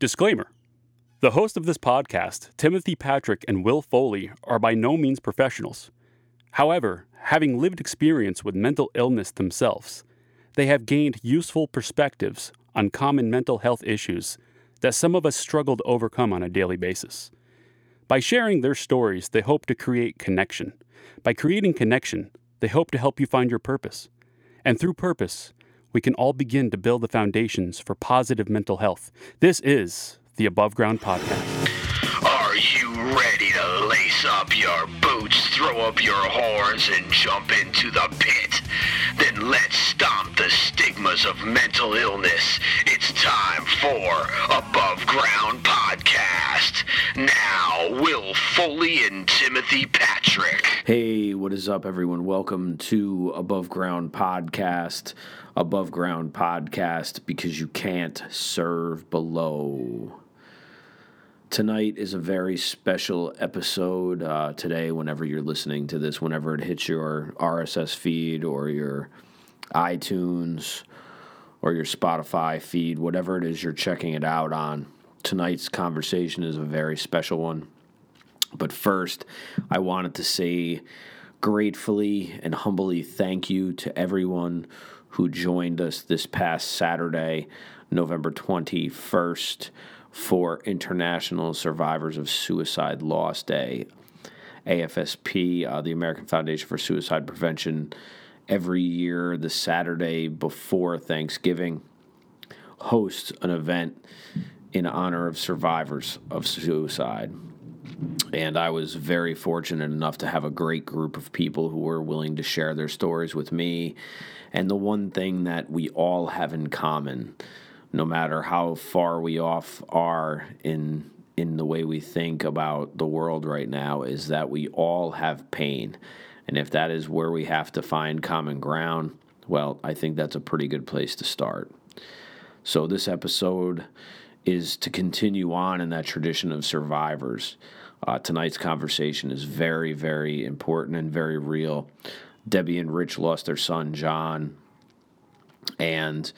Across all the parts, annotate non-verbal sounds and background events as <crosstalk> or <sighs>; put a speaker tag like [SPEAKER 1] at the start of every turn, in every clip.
[SPEAKER 1] Disclaimer The host of this podcast, Timothy Patrick and Will Foley, are by no means professionals. However, having lived experience with mental illness themselves, they have gained useful perspectives on common mental health issues that some of us struggle to overcome on a daily basis. By sharing their stories, they hope to create connection. By creating connection, they hope to help you find your purpose. And through purpose, we can all begin to build the foundations for positive mental health. This is the Above Ground Podcast.
[SPEAKER 2] Are you ready to lace up your boots, throw up your horns, and jump into the pit? Then let's stomp the stigmas of mental illness. It's time for Above Ground Podcast. Now, Will Foley and Timothy Patrick.
[SPEAKER 3] Hey, what is up, everyone? Welcome to Above Ground Podcast. Above Ground Podcast because you can't serve below. Tonight is a very special episode. Uh, today, whenever you're listening to this, whenever it hits your RSS feed or your iTunes or your Spotify feed, whatever it is you're checking it out on, tonight's conversation is a very special one. But first, I wanted to say gratefully and humbly thank you to everyone who joined us this past Saturday, November 21st, for International Survivors of Suicide Loss Day. AFSP, uh, the American Foundation for Suicide Prevention, every year, the Saturday before Thanksgiving, hosts an event in honor of survivors of suicide. And I was very fortunate enough to have a great group of people who were willing to share their stories with me. And the one thing that we all have in common, no matter how far we off are in in the way we think about the world right now, is that we all have pain. And if that is where we have to find common ground, well, I think that's a pretty good place to start. So this episode is to continue on in that tradition of survivors. Uh, tonight's conversation is very, very important and very real. Debbie and Rich lost their son, John, and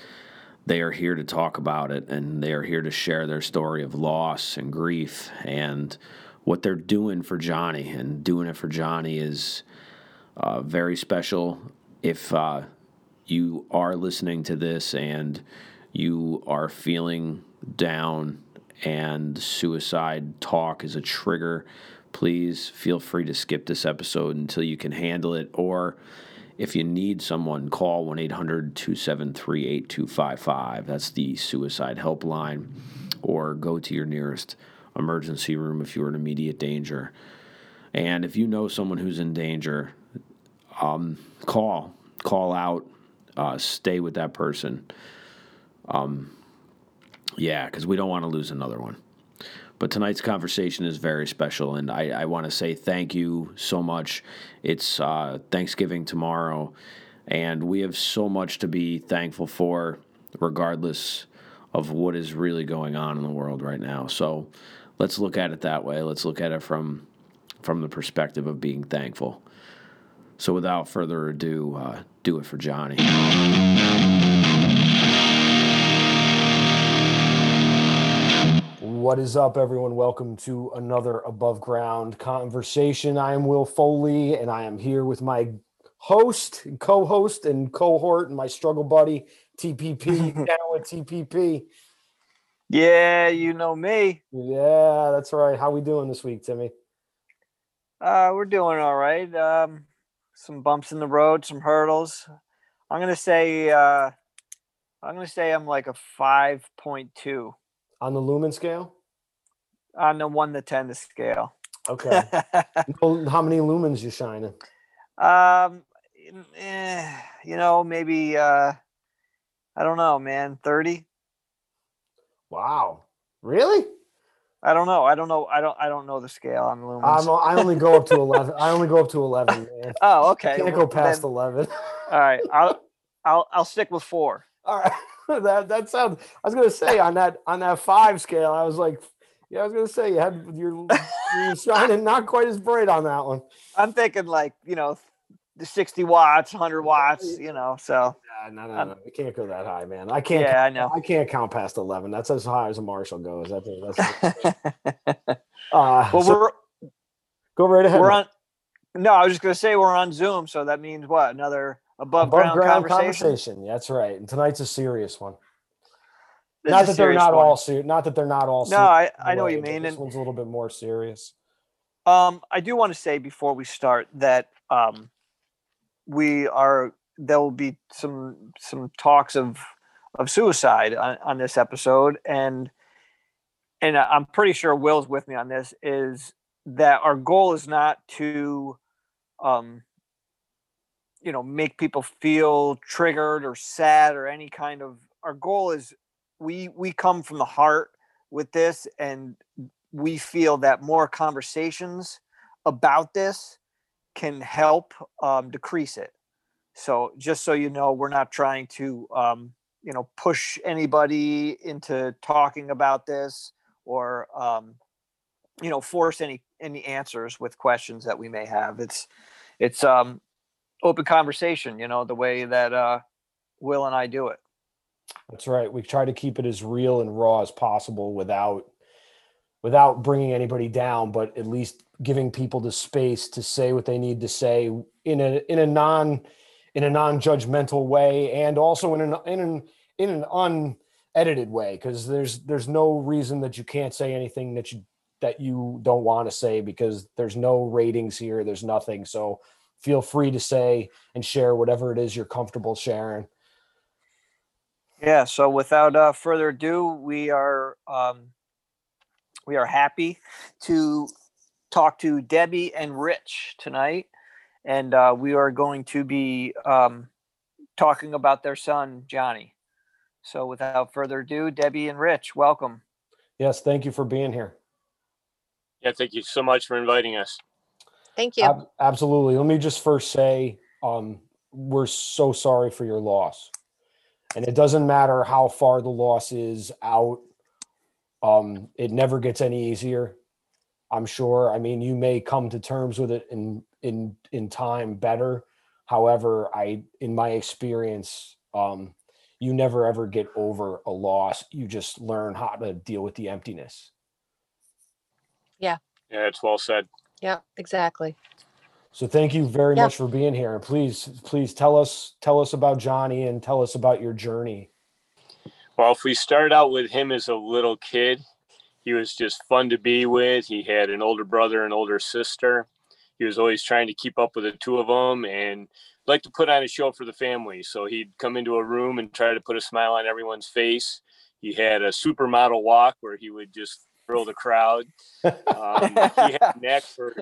[SPEAKER 3] they are here to talk about it and they are here to share their story of loss and grief and what they're doing for Johnny. And doing it for Johnny is uh, very special. If uh, you are listening to this and you are feeling down and suicide talk is a trigger, please feel free to skip this episode until you can handle it. Or if you need someone, call 1 800 273 8255. That's the suicide helpline. Or go to your nearest emergency room if you're in immediate danger. And if you know someone who's in danger, um, call, call out, uh, stay with that person. Um, yeah, because we don't want to lose another one. But tonight's conversation is very special, and I, I want to say thank you so much. It's uh, Thanksgiving tomorrow, and we have so much to be thankful for, regardless of what is really going on in the world right now. So let's look at it that way. Let's look at it from from the perspective of being thankful. So without further ado, uh, do it for Johnny.
[SPEAKER 4] What is up, everyone? Welcome to another above ground conversation. I am Will Foley, and I am here with my host, co host, and cohort, and my struggle buddy, TPP, <laughs> down with TPP.
[SPEAKER 5] Yeah, you know me.
[SPEAKER 4] Yeah, that's right. How we doing this week, Timmy?
[SPEAKER 5] Uh, we're doing all right. Um, some bumps in the road, some hurdles. I'm gonna say uh, I'm gonna say I'm like a five point two
[SPEAKER 4] On the lumen scale?
[SPEAKER 5] On the one to ten scale.
[SPEAKER 4] Okay. <laughs> How many lumens you shining?
[SPEAKER 5] um, eh, you know, maybe uh, I don't know, man. Thirty.
[SPEAKER 4] Wow. Really?
[SPEAKER 5] I don't know. I don't know. I don't. I don't know the scale on lumens.
[SPEAKER 4] I'm, I only go up to 11. I only go up to 11, <laughs> man.
[SPEAKER 5] oh, okay.
[SPEAKER 4] Can't
[SPEAKER 5] well,
[SPEAKER 4] go past
[SPEAKER 5] then-
[SPEAKER 4] 11.
[SPEAKER 5] all right. <laughs> I'll I'll I'll stick with four.
[SPEAKER 4] All right. that that sounds I was gonna say on that on that five scale, I was like, yeah, I was gonna say you had <laughs> you're you're shining not quite as bright on that one.
[SPEAKER 5] I'm thinking like you know, the 60 watts, 100 watts. You know, so
[SPEAKER 4] no, no, no. We can't go that high, man. I can't.
[SPEAKER 5] Yeah, I know.
[SPEAKER 4] I can't count past eleven. That's as high as a Marshall goes. That's, that's <laughs> <laughs> uh,
[SPEAKER 5] well,
[SPEAKER 4] so
[SPEAKER 5] we're
[SPEAKER 4] go right ahead.
[SPEAKER 5] we're on. No, I was just gonna say we're on Zoom, so that means what? Another above,
[SPEAKER 4] above
[SPEAKER 5] ground,
[SPEAKER 4] ground
[SPEAKER 5] conversation.
[SPEAKER 4] conversation. That's right. And tonight's a serious one. Not that they're not
[SPEAKER 5] one.
[SPEAKER 4] all serious. Not that they're not all.
[SPEAKER 5] No, I,
[SPEAKER 4] in
[SPEAKER 5] know what you mean,
[SPEAKER 4] This
[SPEAKER 5] and
[SPEAKER 4] one's a little bit more serious.
[SPEAKER 5] Um, I do want to say before we start that um, we are there will be some some talks of of suicide on, on this episode, and and I'm pretty sure Will's with me on this. Is that our goal is not to, um, you know, make people feel triggered or sad or any kind of. Our goal is we we come from the heart with this and we feel that more conversations about this can help um, decrease it. So just so you know, we're not trying to um, you know push anybody into talking about this or um, you know force any any answers with questions that we may have. It's it's um, open conversation. You know the way that uh, Will and I do it.
[SPEAKER 4] That's right. We try to keep it as real and raw as possible without without bringing anybody down, but at least giving people the space to say what they need to say in a in a non in a non-judgmental way and also in an in an in an unedited way because there's there's no reason that you can't say anything that you that you don't want to say because there's no ratings here there's nothing so feel free to say and share whatever it is you're comfortable sharing
[SPEAKER 5] Yeah. So without uh, further ado, we are um, we are happy to talk to Debbie and Rich tonight, and uh, we are going to be um, talking about their son Johnny. So without further ado, Debbie and Rich, welcome.
[SPEAKER 4] yes thank you for being here
[SPEAKER 6] Yeah, thank you so much for inviting us.
[SPEAKER 7] Thank you.
[SPEAKER 4] Ab- absolutely. Let me just first say, um, we're so sorry for your loss, and it doesn't matter how far the loss is out. Um, it never gets any easier. I'm sure. I mean, you may come to terms with it in in in time better. However, I, in my experience, um, you never ever get over a loss. You just learn how to deal with the emptiness.
[SPEAKER 6] Yeah, Yeah, it's well said.
[SPEAKER 7] yeah, exactly.
[SPEAKER 4] So thank you very
[SPEAKER 7] Yeah.
[SPEAKER 4] much for being here. And please, please tell us tell us about Johnny and tell us about your journey.
[SPEAKER 6] Well, if we start out with him as a little kid, he was just fun to be with. He had an older brother and older sister. He was always trying to keep up with the two of them and like to put on a show for the family. So he'd come into a room and try to put a smile on everyone's face. He had a supermodel walk where he would just thrill the crowd. <laughs> Um, he had a knack for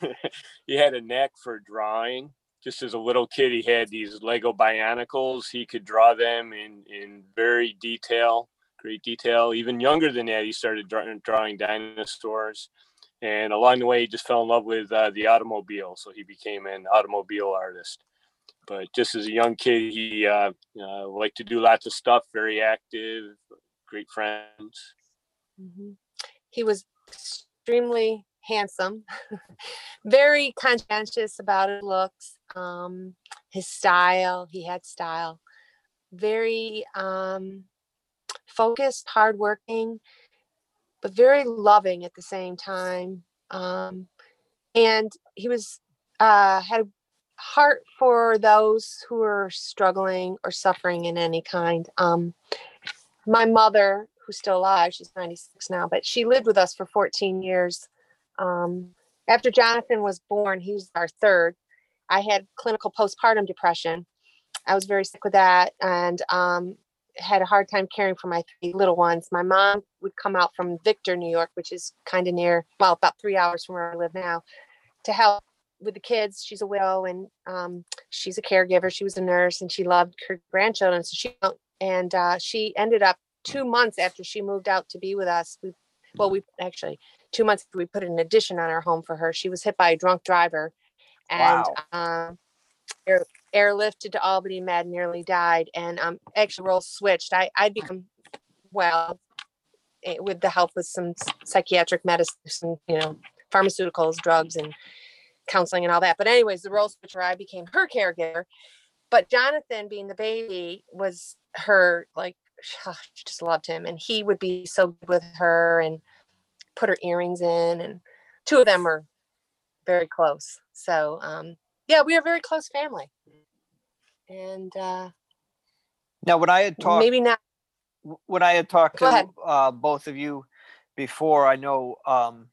[SPEAKER 6] <laughs> he had a knack for drawing. Just as a little kid, he had these Lego Bionicles. He could draw them in in very detail, great detail. Even younger than that, he started drawing, drawing dinosaurs. And along the way, he just fell in love with uh, the automobile, so he became an automobile artist. But just as a young kid, he uh, uh, liked to do lots of stuff. Very active, great friends.
[SPEAKER 7] Mhm. He was extremely handsome, <laughs> very conscientious about his looks, um, his style. He had style. Very um, focused, hardworking, but very loving at the same time. Um, and he was uh, had a heart for those who are struggling or suffering in any kind. Um, my mother, who's still alive, she's 96 now, but she lived with us for 14 years. Um, after Jonathan was born, he was our third. I had clinical postpartum depression. I was very sick with that and um, had a hard time caring for my three little ones. My mom would come out from Victor, New York, which is kind of near, well, about three hours from where I live now, to help with the kids. She's a widow and um, she's a caregiver. She was a nurse and she loved her grandchildren. So she and uh, she ended up two months after she moved out to be with us. We, well, we actually two months after we put an addition on our home for her. She was hit by a drunk driver, and um, air, airlifted to Albany Med, nearly died, and um, actually roles switched. I I'd become well eh, with the help of some psychiatric medicine, you know, pharmaceuticals, drugs, and counseling and all that. But anyways, the role switcher, I became her caregiver. but Jonathan, being the baby, was her like <sighs> she just loved him, and he would be so good with her and put her earrings in, and two of them were very close. So um, yeah, we are a very close family, and uh,
[SPEAKER 5] Now, when I had talked,
[SPEAKER 7] maybe not.
[SPEAKER 5] when I had talked
[SPEAKER 7] Go ahead.
[SPEAKER 5] to uh, both of you before, I know um,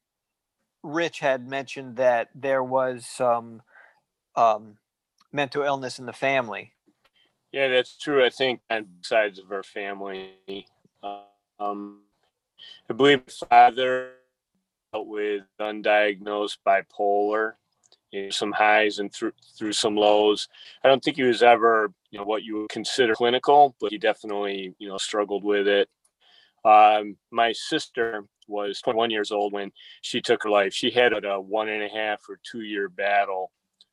[SPEAKER 5] Rich had mentioned that there was some um, mental illness in the family.
[SPEAKER 6] Yeah, that's true. I think on both sides of our family. Um, I believe father dealt with undiagnosed bipolar, you know, some highs and through through some lows. I don't think he was ever, you know, what you would consider clinical, but he definitely, you know, struggled with it. Um, my sister was 21 years old when she took her life. She had a one and a half or two year battle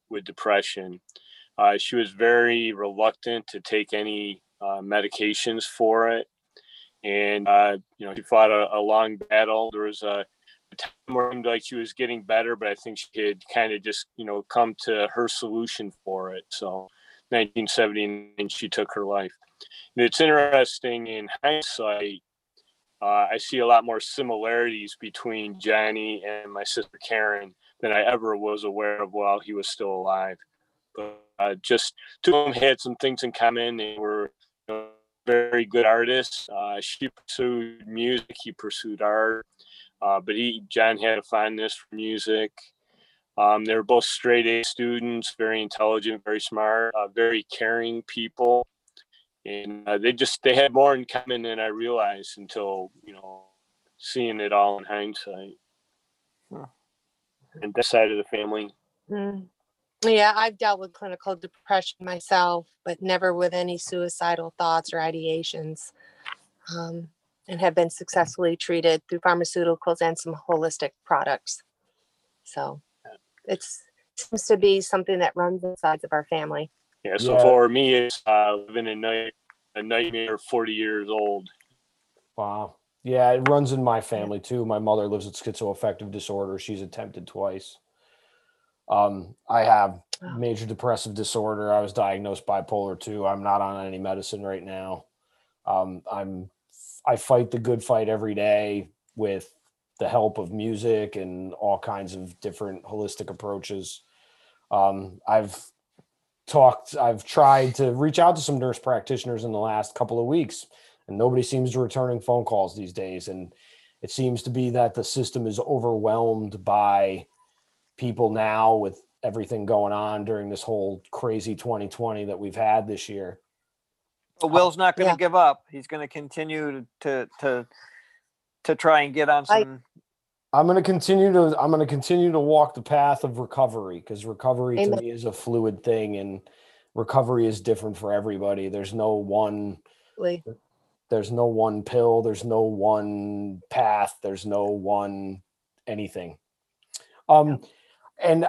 [SPEAKER 6] with depression. Uh, she was very reluctant to take any uh, medications for it. And, uh, you know, she fought a, a long battle. There was a, time where it seemed like she was getting better, but I think she had kind of just, you know, come to her solution for it. So 1970, and she took her life. And it's interesting in hindsight, uh, I see a lot more similarities between Johnny and my sister Karen than I ever was aware of while he was still alive. But uh, just two of them had some things in common. They were you know, very good artists. Uh, she pursued music, he pursued art. Uh, but he, John, had a fondness for music. Um, they were both straight A students, very intelligent, very smart, uh, very caring people, and uh, they just they had more in common than I realized until you know seeing it all in hindsight.
[SPEAKER 5] Huh.
[SPEAKER 6] And that side of the family,
[SPEAKER 7] Mm. Yeah, I've dealt with clinical depression myself, but never with any suicidal thoughts or ideations. Um, and have been successfully treated through pharmaceuticals and some holistic products. So it's seems to be something that runs the sides of our family.
[SPEAKER 6] yeah. So
[SPEAKER 4] Yeah.
[SPEAKER 6] for me, it's uh, living a night a nightmare. Forty years old.
[SPEAKER 4] Wow. Yeah, it runs in my family too. My mother lives with schizoaffective disorder. She's attempted twice. Um, I have major depressive disorder. I was diagnosed bipolar too. I'm not on any medicine right now. Um, I'm I fight the good fight every day with the help of music and all kinds of different holistic approaches. Um, I've talked, I've tried to reach out to some nurse practitioners in the last couple of weeks, and nobody seems to returning phone calls these days. And it seems to be that the system is overwhelmed by people now with everything going on during this whole crazy 2020 that we've had this year.
[SPEAKER 5] But Will's not going to
[SPEAKER 7] Yeah.
[SPEAKER 5] give up. He's going to continue to to to try and get on some.
[SPEAKER 4] I'm going to continue to I'm going to continue to walk the path of recovery because recovery
[SPEAKER 7] Amen.
[SPEAKER 4] to me is a fluid thing and recovery is different for everybody. There's no one
[SPEAKER 7] Lee.
[SPEAKER 4] there's no one pill, there's no one path, there's no one anything. Um and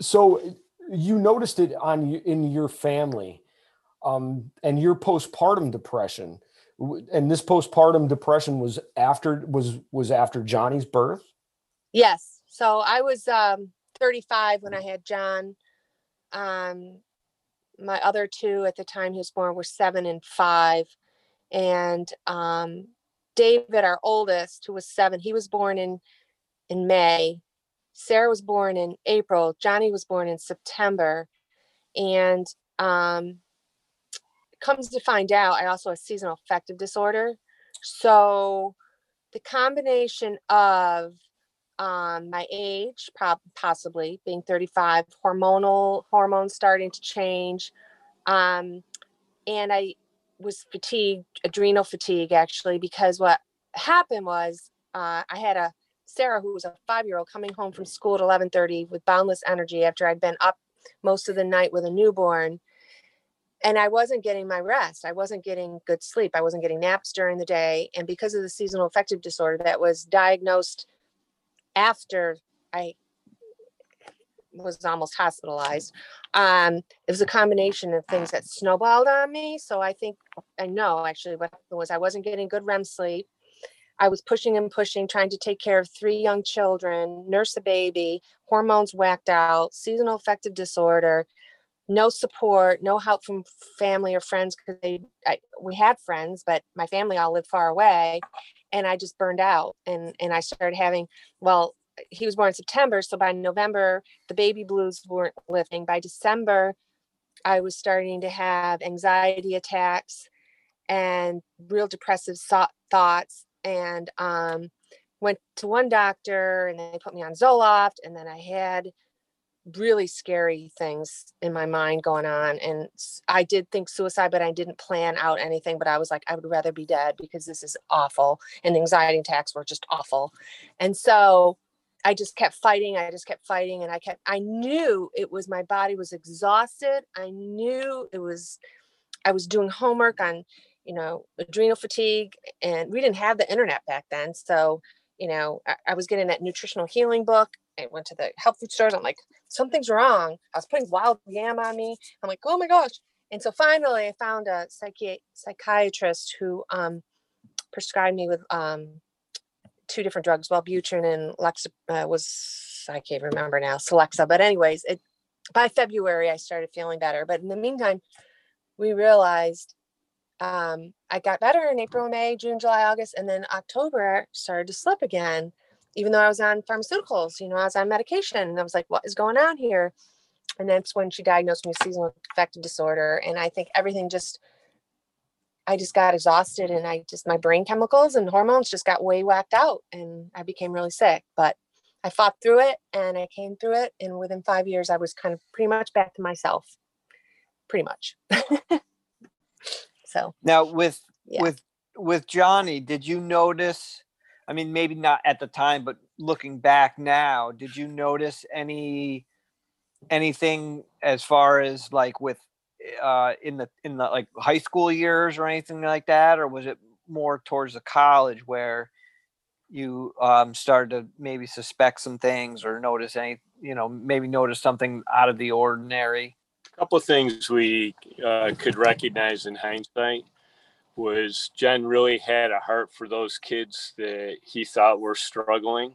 [SPEAKER 4] so you noticed it on in your family um and your postpartum depression and this postpartum depression was after was was after Johnny's birth
[SPEAKER 7] Yes. So I was um, 35 when I had John. Um, my other two at the time he was born were seven and five. And um, David, our oldest, who was seven, he was born in in May. Sarah was born in April. Johnny was born in September. And um, comes to find out, I also have seasonal affective disorder. So the combination of um, my age, possibly being 35, hormonal hormones starting to change. Um, and I was fatigued, adrenal fatigue actually, because what happened was uh, I had a Sarah who was a five year old coming home from school at 11:30 with boundless energy after I'd been up most of the night with a newborn. And I wasn't getting my rest. I wasn't getting good sleep. I wasn't getting naps during the day. And because of the seasonal affective disorder that was diagnosed after I was almost hospitalized. Um, it was a combination of things that snowballed on me. So I think I know actually what was I wasn't getting good REM sleep. I was pushing and pushing, trying to take care of three young children, nurse a baby, hormones whacked out, seasonal affective disorder. no support, no help from family or friends because they I, we had friends, but my family all lived far away, and I just burned out. And and I started having well, he was born in September, so by November the baby blues weren't lifting. By December, I was starting to have anxiety attacks and real depressive thoughts, and um, went to one doctor, and they put me on Zoloft, and then I had really scary things in my mind going on and i did think suicide but i didn't plan out anything but i was like i would rather be dead because this is awful and the anxiety attacks were just awful and so i just kept fighting i just kept fighting and i kept i knew it was my body was exhausted i knew it was i was doing homework on you know adrenal fatigue and we didn't have the internet back then so you know I, I was getting that nutritional healing book I went to the health food stores. I'm like, something's wrong. I was putting wild yam on me. I'm like, oh my gosh. And so finally, I found a psychi- psychiatrist who um, prescribed me with um, two different drugs, Wellbutrin and Lexa uh, was I can't remember now, Celexa. But anyways, it by February I started feeling better. But in the meantime, we realized um, I got better in April, May, June, July, August, and then October started to slip again even though I was on pharmaceuticals, you know, I was on medication. And I was like, what is going on here? And that's when she diagnosed me with seasonal affective disorder. And I think everything just, I just got exhausted and I just, my brain chemicals and hormones just got way whacked out and I became really sick. But I fought through it and I came through it. And within five years, I was kind of pretty much back to myself, pretty much. <laughs> so
[SPEAKER 5] now with, yeah. with, with Johnny, did you notice I mean, maybe not at the time, but looking back now, did you notice any anything as far as like with uh in the in the like high school years or anything like that, or was it more towards the college where you um started to maybe suspect some things or notice any you know maybe notice something out of the ordinary?
[SPEAKER 6] A couple of things we uh, could recognize in hindsight was Jen really had a heart for those kids that he thought were struggling.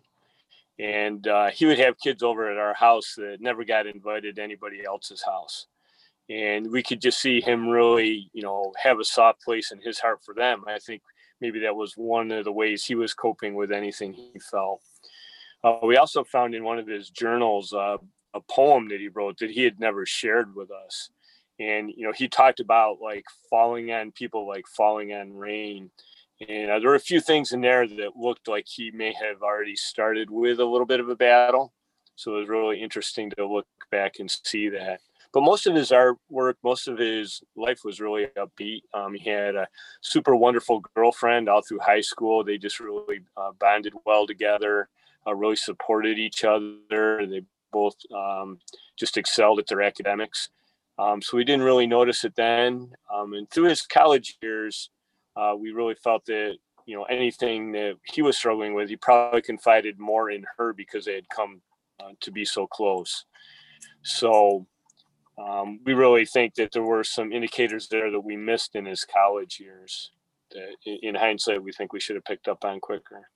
[SPEAKER 6] And uh, he would have kids over at our house that never got invited to anybody else's house. And we could just see him really, you know, have a soft place in his heart for them. I think maybe that was one of the ways he was coping with anything he felt. Uh, we also found in one of his journals uh, a poem that he wrote that he had never shared with us. And you know he talked about like falling on people like falling on rain. And uh, there were a few things in there that looked like he may have already started with a little bit of a battle. So it was really interesting to look back and see that. But most of his artwork most of his life was really upbeat. Um, he had a super wonderful girlfriend all through high school. They just really uh, bonded well together uh, really supported each other. They both um, just excelled at their academics um, so we didn't really notice it then. Um, and through his college years, uh, we really felt that you know anything that he was struggling with, he probably confided more in her because they had come uh, to be so close. So um, we really think that there were some indicators there that we missed in his college years. That in hindsight, we think we should have picked up on quicker.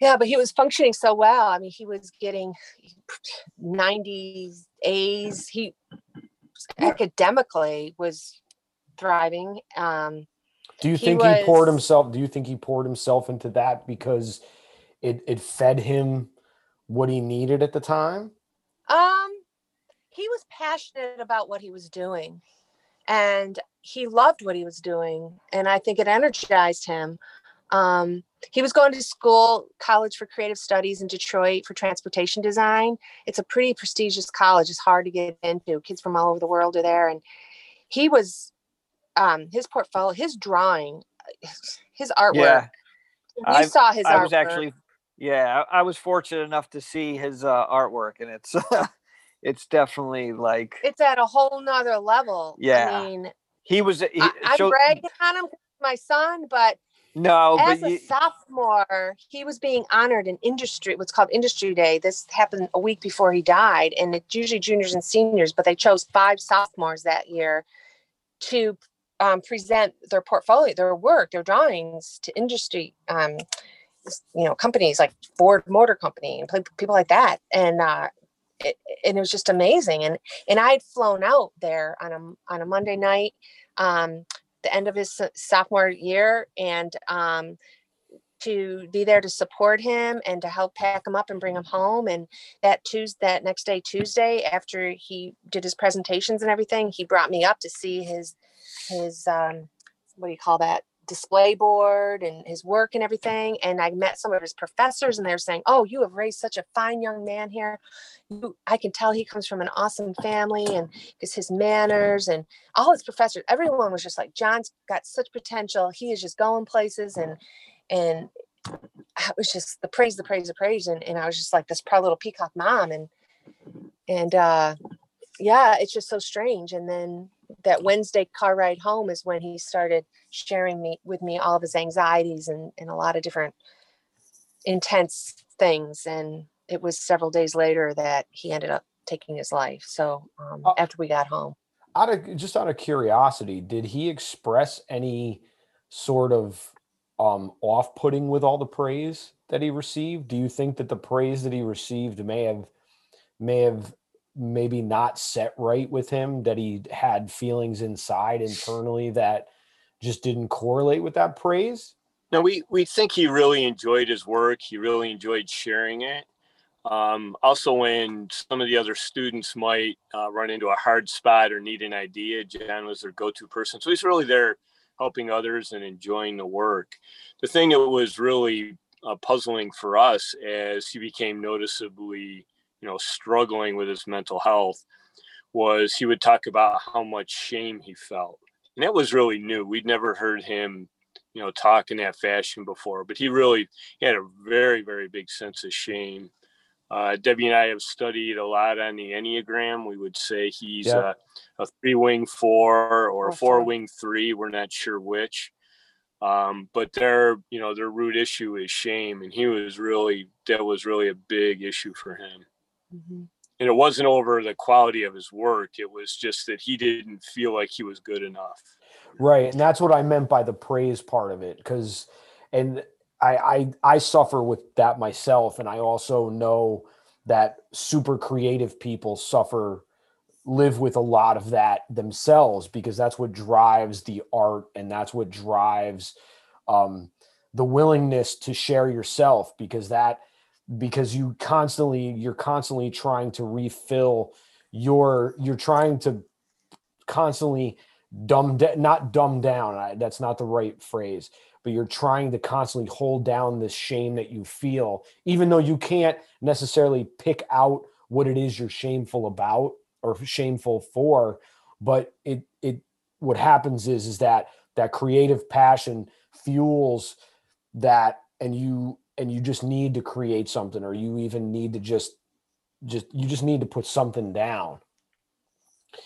[SPEAKER 7] Yeah, but he was functioning so well. I mean, he was getting 90s A's. He academically was thriving. Um,
[SPEAKER 4] do you think was, he poured himself? Do you think he poured himself into that because it it fed him what he needed at the time?
[SPEAKER 7] Um, he was passionate about what he was doing, and he loved what he was doing, and I think it energized him. Um, he was going to school, college for creative studies in Detroit for transportation design. It's a pretty prestigious college. It's hard to get into. Kids from all over the world are there. And he was, um, his portfolio, his drawing, his artwork. Yeah. You I, saw his I
[SPEAKER 5] was actually, yeah, I, I, was fortunate enough to see his uh, artwork and it's, <laughs> it's definitely like,
[SPEAKER 7] it's at a whole nother level.
[SPEAKER 5] Yeah.
[SPEAKER 7] I mean,
[SPEAKER 5] he was, he,
[SPEAKER 7] I, I'm bragging on him, my son, but
[SPEAKER 5] no,
[SPEAKER 7] as
[SPEAKER 5] a
[SPEAKER 7] you... sophomore, he was being honored in industry, what's called Industry Day. This happened a week before he died, and it's usually juniors and seniors, but they chose five sophomores that year to um, present their portfolio, their work, their drawings to industry, um, you know, companies like Ford Motor Company and people like that. And uh, it, and it was just amazing. And and I'd flown out there on a on a Monday night, um, the end of his sophomore year, and um, to be there to support him and to help pack him up and bring him home. And that Tuesday, that next day, Tuesday, after he did his presentations and everything, he brought me up to see his his um, what do you call that display board and his work and everything. And I met some of his professors, and they were saying, "Oh, you have raised such a fine young man here. You, I can tell he comes from an awesome family, and because his manners and all his professors, everyone was just like, John's got such potential. He is just going places, and and it was just the praise, the praise, the praise, and and I was just like this proud little peacock mom, and and uh, yeah, it's just so strange. And then that Wednesday car ride home is when he started sharing me with me all of his anxieties and, and a lot of different intense things. And it was several days later that he ended up taking his life. So um, uh, after we got home,
[SPEAKER 4] out of just out of curiosity, did he express any sort of um, off-putting with all the praise that he received? Do you think that the praise that he received may have may have maybe not set right with him that he had feelings inside internally that just didn't correlate with that praise?
[SPEAKER 6] No we we think he really enjoyed his work. He really enjoyed sharing it. Um, also when some of the other students might uh, run into a hard spot or need an idea john was their go-to person. So he's really there helping others and enjoying the work. The thing that was really uh, puzzling for us as he became noticeably you know struggling with his mental health was he would talk about how much shame he felt and that was really new we'd never heard him you know talk in that fashion before but he really he had a very very big sense of shame uh, Debbie and I have studied a lot on the Enneagram. We would say he's a, a three wing four or a four wing three. We're not sure which. Um, but their, you know, their root issue is shame. And he was really, that was really a big issue for him. Mm-hmm. And it wasn't over the quality of his work. It was just that he didn't feel like he was good enough.
[SPEAKER 4] Right. And that's what I meant by the praise part of it. Cause, and I, I, I suffer with that myself. And I also know that super creative people suffer, live with a lot of that themselves because that's what drives the art and that's what drives um, the willingness to share yourself because that because you constantly you're constantly trying to refill your you're trying to constantly dumb de- not dumb down I, that's not the right phrase but you're trying to constantly hold down this shame that you feel even though you can't necessarily pick out what it is you're shameful about or shameful for but it it what happens is is that that creative passion fuels that and you and you just need to create something or you even need to just just you just need to put something down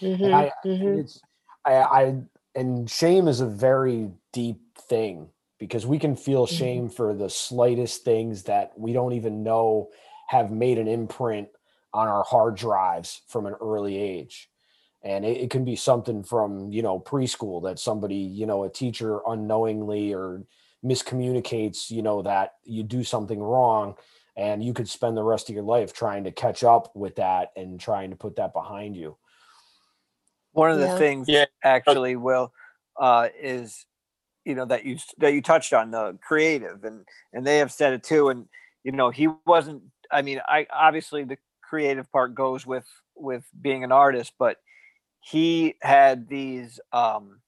[SPEAKER 4] mm-hmm, and I, mm-hmm. it's I, I and shame is a very deep thing because we can feel mm-hmm. shame mm-hmm. for the slightest things that we don't even know have made an imprint on our hard drives from an early age and it, it, can be something from you know preschool that somebody you know a teacher unknowingly or miscommunicates, you know, that you do something wrong and you could spend the rest of your life trying to catch up with that and trying to put that behind you.
[SPEAKER 5] One of the yeah. things yeah. actually will uh, is you know that you that you touched on the creative and and they have said it too and you know he wasn't I mean I obviously the creative part goes with with being an artist but he had these um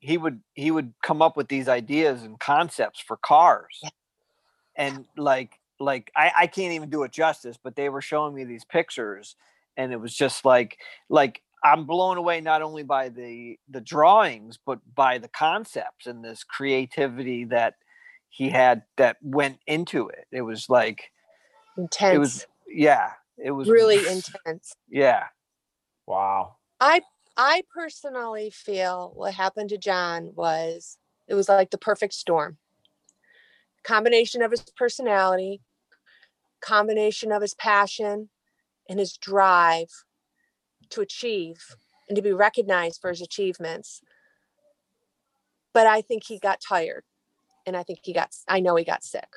[SPEAKER 5] he would he would come up with these ideas and concepts for cars. Yeah. and like like I, I can't even do it justice but they were showing me these pictures and it was just like like i'm blown away not only by the the drawings but by the concepts and this creativity that he had that went into it. It was like
[SPEAKER 7] intense
[SPEAKER 5] it was yeah it was
[SPEAKER 7] really <laughs> intense.
[SPEAKER 5] Yeah.
[SPEAKER 4] Wow.
[SPEAKER 7] I I personally feel what happened to John was it was like the perfect storm. Combination of his personality, combination of his passion and his drive to achieve and to be recognized for his achievements. But I think he got tired and I think he got I know he got sick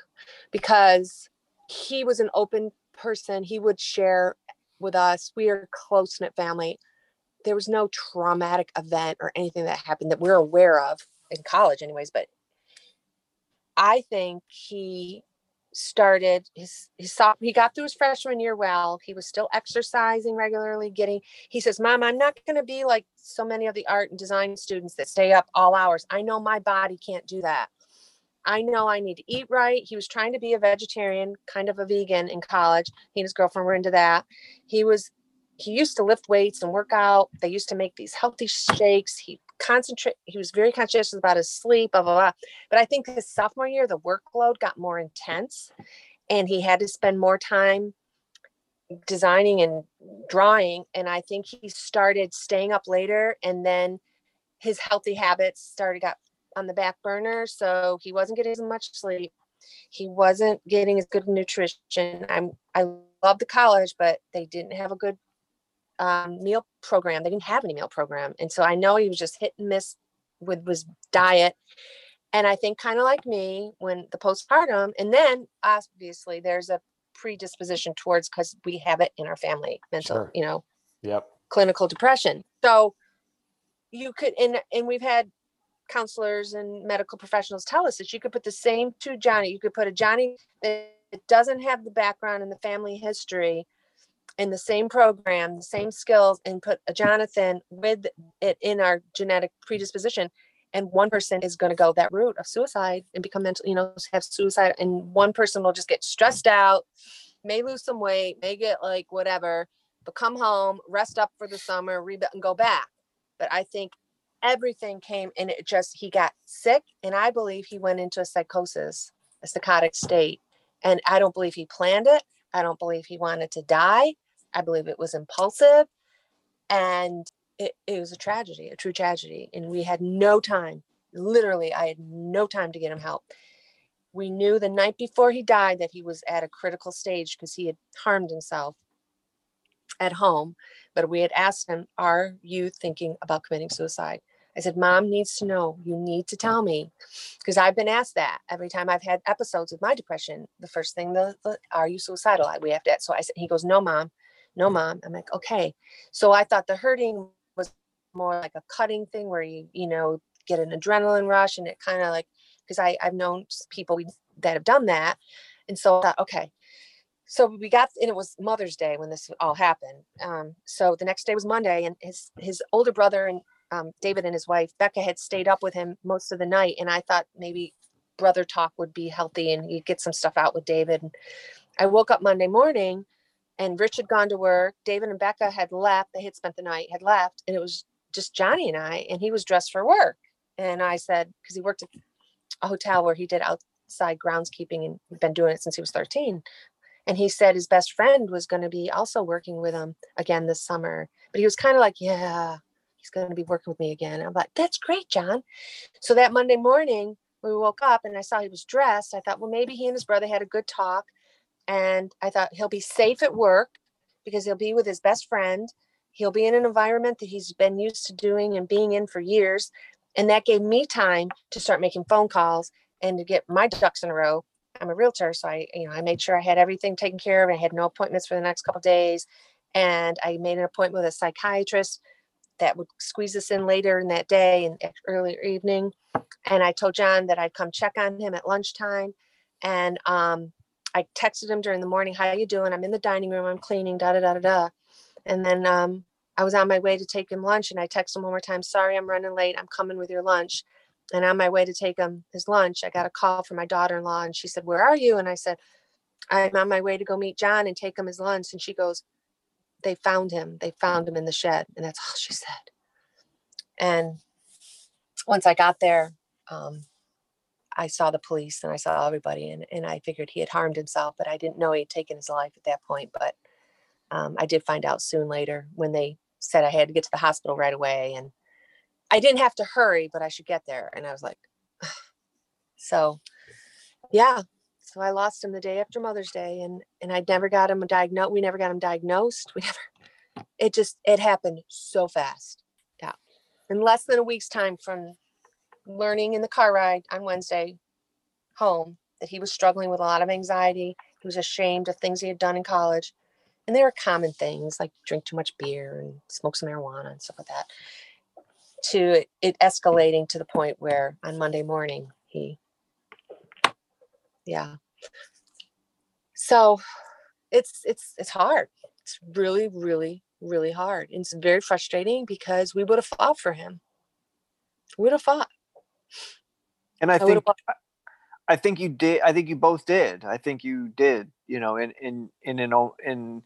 [SPEAKER 7] because he was an open person. He would share with us. We are close knit family. There was no traumatic event or anything that happened that we're aware of in college, anyways. But I think he started his his he got through his freshman year well he was still exercising regularly getting he says mom i'm not going to be like so many of the art and design students that stay up all hours. I know my body can't do that. I know i need to eat right. He was trying to be a vegetarian kind of a vegan in college. He and his girlfriend were into that. He was he used to lift weights and work out. They used to make these healthy shakes. He concentrate he was very conscientious about his sleep blah blah blah. But i think his sophomore year the workload got more intense and he had to spend more time designing and drawing and i think he started staying up later and then his healthy habits started got on the back burner so he wasn't getting as much sleep. He wasn't getting as good nutrition. I'm i love the college but they didn't have a good um, meal program. They didn't have any meal program, and so I know he was just hit and miss with his diet. And I think kind of like me when the postpartum, and then obviously there's a predisposition towards because we have it in our family, mental,
[SPEAKER 4] Sure.
[SPEAKER 7] you know,
[SPEAKER 4] Yep.
[SPEAKER 7] clinical depression. So you could, and and we've had counselors and medical professionals tell us that you could put the same to Johnny. You could put a Johnny that doesn't have the background and the family history in the same program, the same skills, and put a Jonathan with it in our genetic predisposition. And one person is going to go that route of suicide and become mental, you know, have suicide. And one person will just get stressed out, may lose some weight, may get like whatever, but come home, rest up for the summer, rebuild, and go back. But I think everything came and it just, he got sick. And I believe he went into a psychosis, a psychotic state. And I don't believe he planned it. I don't believe he wanted to die. I believe it was impulsive. And it, it was a tragedy, a true tragedy. And we had no time. Literally, I had no time to get him help. We knew the night before he died that he was at a critical stage because he had harmed himself at home. But we had asked him, Are you thinking about committing suicide? I said, Mom needs to know. You need to tell me. Because I've been asked that every time I've had episodes of my depression. The first thing, the, the are you suicidal? We have to. So I said, he goes, No, mom. No, mom. I'm like, okay. So I thought the hurting was more like a cutting thing where you, you know, get an adrenaline rush and it kind of like, because I I've known people that have done that. And so I thought, okay. So we got, and it was Mother's Day when this all happened. Um, so the next day was Monday, and his his older brother and um, David and his wife Becca had stayed up with him most of the night, and I thought maybe brother talk would be healthy and he'd get some stuff out with David. And I woke up Monday morning, and Rich had gone to work. David and Becca had left. They had spent the night, had left, and it was just Johnny and I, and he was dressed for work. And I said, because he worked at a hotel where he did outside groundskeeping and he'd been doing it since he was 13. And he said his best friend was going to be also working with him again this summer. But he was kind of like, yeah, he's going to be working with me again. I'm like, that's great, John. So that Monday morning, we woke up and I saw he was dressed. I thought, well, maybe he and his brother had a good talk. And I thought he'll be safe at work because he'll be with his best friend. He'll be in an environment that he's been used to doing and being in for years. And that gave me time to start making phone calls and to get my ducks in a row. I'm a realtor, so I, you know, I made sure I had everything taken care of. I had no appointments for the next couple days, and I made an appointment with a psychiatrist that would squeeze us in later in that day and earlier evening. And I told John that I'd come check on him at lunchtime, and um, I texted him during the morning, "How you doing? I'm in the dining room. I'm cleaning." Da da da da da. And then um, I was on my way to take him lunch, and I texted him one more time, "Sorry, I'm running late. I'm coming with your lunch." And on my way to take him his lunch, I got a call from my daughter-in-law, and she said, "Where are you?" And I said, "I'm on my way to go meet John and take him his lunch." And she goes, "They found him. They found him in the shed." And that's all she said. And once I got there, um, I saw the police and I saw everybody, and, and I figured he had harmed himself, but I didn't know he had taken his life at that point. But um, I did find out soon later when they said I had to get to the hospital right away, and I didn't have to hurry, but I should get there. And I was like, <sighs> so yeah. So I lost him the day after Mother's Day, and and I never got him diagnosed. We never got him diagnosed. <laughs> We never. It just it happened so fast. Yeah, in less than a week's time from learning in the car ride on Wednesday home that he was struggling with a lot of anxiety. He was ashamed of things he had done in college. and they were common things like drink too much beer and smoke some marijuana and stuff like that to it escalating to the point where on monday morning he yeah. So it's it's it's hard. It's really really really hard. And it's very frustrating because we would have fought for him. We would have fought
[SPEAKER 5] And I
[SPEAKER 7] I
[SPEAKER 5] think I think you did. I think you both did. I think you did. You know, in in in o- in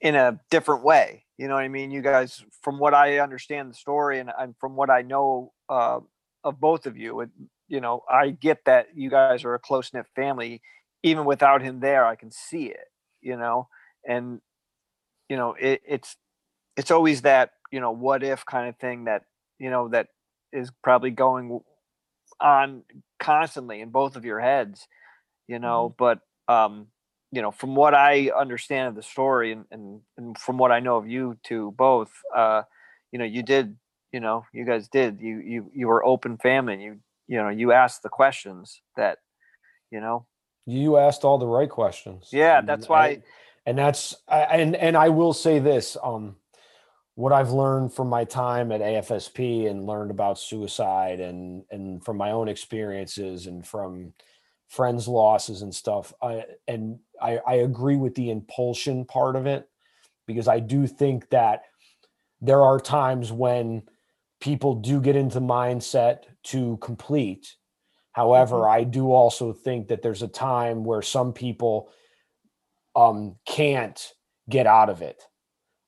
[SPEAKER 5] in a different way. You know what I mean? You guys, from what I understand the story and, and from what I know uh, of both of you, it, you know, I get that you guys are a close knit family. Even without him there, I can see it. You know, and you know, it, it's it's always that you know what if kind of thing that you know that is probably going on constantly in both of your heads you know but um you know from what i understand of the story and, and and from what i know of you two both uh you know you did you know you guys did you you you were open family you you know you asked the questions that you know
[SPEAKER 4] You asked all the right questions.
[SPEAKER 5] Yeah,
[SPEAKER 4] And
[SPEAKER 5] that's
[SPEAKER 4] I-
[SPEAKER 5] why-
[SPEAKER 4] and that's I, and and I will say this. Um, what I've learned from my time at AFSP and learned about suicide and and from my own experiences and from friends' losses and stuff. I and I, I agree with the impulsion part of it because I do think that there are times when people do get into mindset to complete. However, I do also think that there's a time where some people um can't get out of it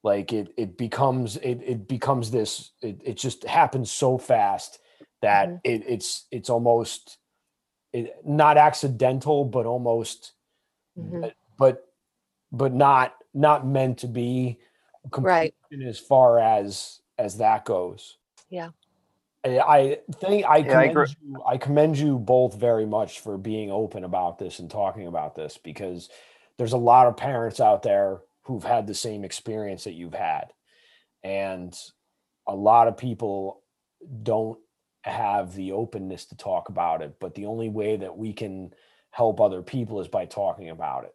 [SPEAKER 4] like it it becomes it it becomes this it, it just happens so fast that
[SPEAKER 7] Mhm.
[SPEAKER 4] it, it's it's almost it, not accidental but almost
[SPEAKER 7] Mhm.
[SPEAKER 4] but, but but not not meant to be
[SPEAKER 7] Right.
[SPEAKER 4] as far as as that goes
[SPEAKER 7] Yeah.
[SPEAKER 4] I- I think I
[SPEAKER 5] Yeah, I
[SPEAKER 4] commend
[SPEAKER 5] agree.
[SPEAKER 4] you. I commend you both very much for being open about this and talking about this because there's a lot of parents out there who've had the same experience that you've had, and a lot of people don't have the openness to talk about it. But the only way that we can help other people is by talking about it.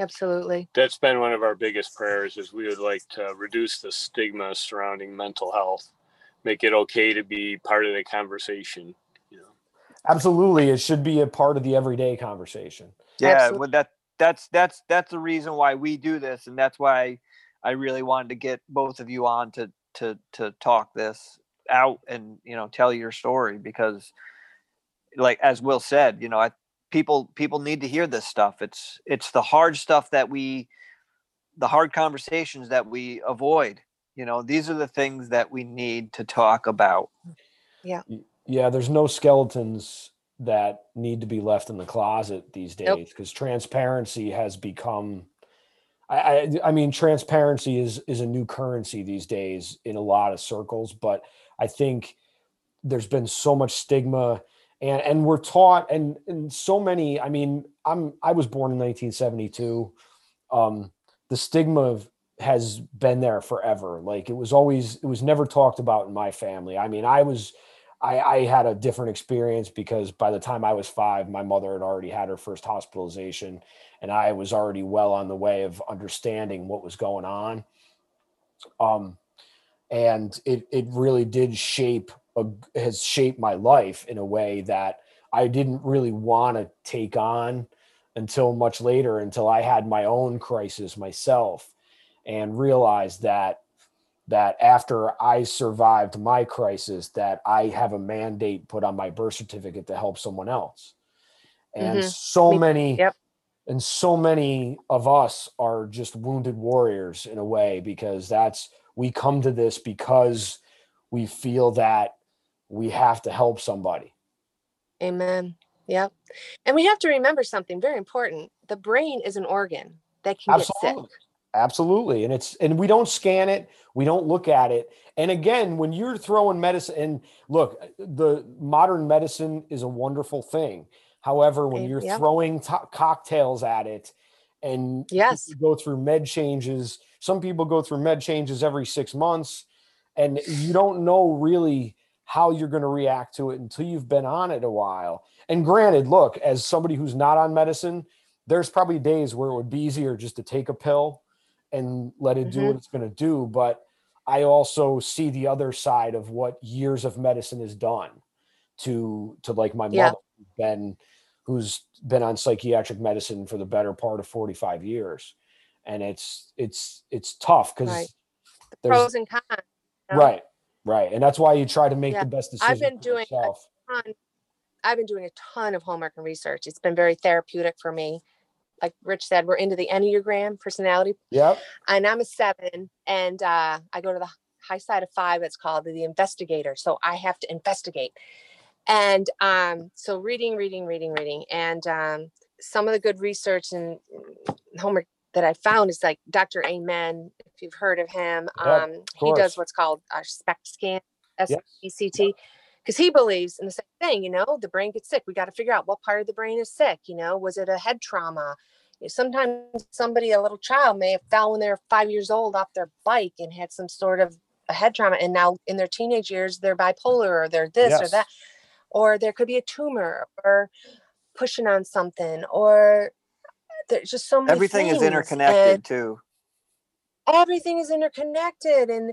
[SPEAKER 7] absolutely
[SPEAKER 6] That's been one of our biggest prayers is we would like to reduce the stigma surrounding mental health, make it okay to be part of the conversation. You know,
[SPEAKER 4] Absolutely, it should be a part of the everyday conversation.
[SPEAKER 5] yeah
[SPEAKER 7] Absolutely.
[SPEAKER 5] well that that's that's that's the reason why we do this and that's why i really wanted to get both of you on to to to talk this out and you know tell your story because like as will said you know I, people people need to hear this stuff. It's it's the hard stuff that we the hard conversations that we avoid. You know these are the things that we need to talk about.
[SPEAKER 4] Yeah, yeah there's no skeletons that need to be left in the closet these days because transparency has become. I, I I mean, transparency is is a new currency these days in a lot of circles, but I think there's been so much stigma and and we're taught and and so many i mean i'm i was born in 1972 um the stigma of, has been there forever. Like it was always it was never talked about in my family. I mean i was I, I had a different experience because by the time I was five, my mother had already had her first hospitalization, and I was already well on the way of understanding what was going on. Um, and it it really did shape a, has shaped my life in a way that I didn't really want to take on until much later, until I had my own crisis myself, and realized that that after I survived my crisis, that I have a mandate put on my birth certificate to help someone else. And
[SPEAKER 7] Mhm.
[SPEAKER 4] so
[SPEAKER 7] Me-
[SPEAKER 4] many,
[SPEAKER 7] yep.
[SPEAKER 4] and so many of us are just wounded warriors in a way because that's we come to this because we feel that we have to help somebody.
[SPEAKER 7] Amen. Yep. And we have to remember something very important. The brain is an organ that can get sick.
[SPEAKER 4] Absolutely. And it's and we don't scan it, we don't look at it. And again, when you're throwing medicine and look, the modern medicine is a wonderful thing. However, when you're
[SPEAKER 7] yeah.
[SPEAKER 4] throwing cocktails at it and
[SPEAKER 7] Yes.
[SPEAKER 4] you go through med changes, some people go through med changes every 6 months and you don't know really how you're going to react to it until you've been on it a while. And granted, look, as somebody who's not on medicine, there's probably days where it would be easier just to take a pill and let it do
[SPEAKER 7] Mhm.
[SPEAKER 4] what it's going to do. But I also see the other side of what years of medicine has done to to like my
[SPEAKER 7] Yeah.
[SPEAKER 4] mother, who's been who's been on psychiatric medicine for the better part of 45 years. And it's it's it's tough because
[SPEAKER 7] Right. The pros and cons. you know?
[SPEAKER 4] right, right. And that's why you try to make
[SPEAKER 7] Yeah.
[SPEAKER 4] the best decision.
[SPEAKER 7] I've been doing a ton- I've been doing a ton of homework and research. It's been very therapeutic for me. Like Rich said, we're into the Enneagram personality
[SPEAKER 4] Yep.
[SPEAKER 7] and I'm a seven, and uh, I go to the high side of five. It's called the investigator. So I have to investigate, and um, so reading, reading, reading, reading, and um, some of the good research and homework that I found is like Dr. Amen. If you've heard of him,
[SPEAKER 4] Yeah,
[SPEAKER 7] um, he does what's called a SPECT scan, S
[SPEAKER 4] Yes.
[SPEAKER 7] Because he believes in the same thing, you know, the brain gets sick. We got to figure out what part of the brain is sick. You know, was it a head trauma? Eh, sometimes somebody, a little child, may have fell when they're five years old off their bike and had some sort of a head trauma, and now in their teenage years they're bipolar or they're this or that, or there could be a tumor or pushing on something, or there's just so many.
[SPEAKER 5] Everything is interconnected
[SPEAKER 7] and
[SPEAKER 5] too.
[SPEAKER 7] everything is interconnected, and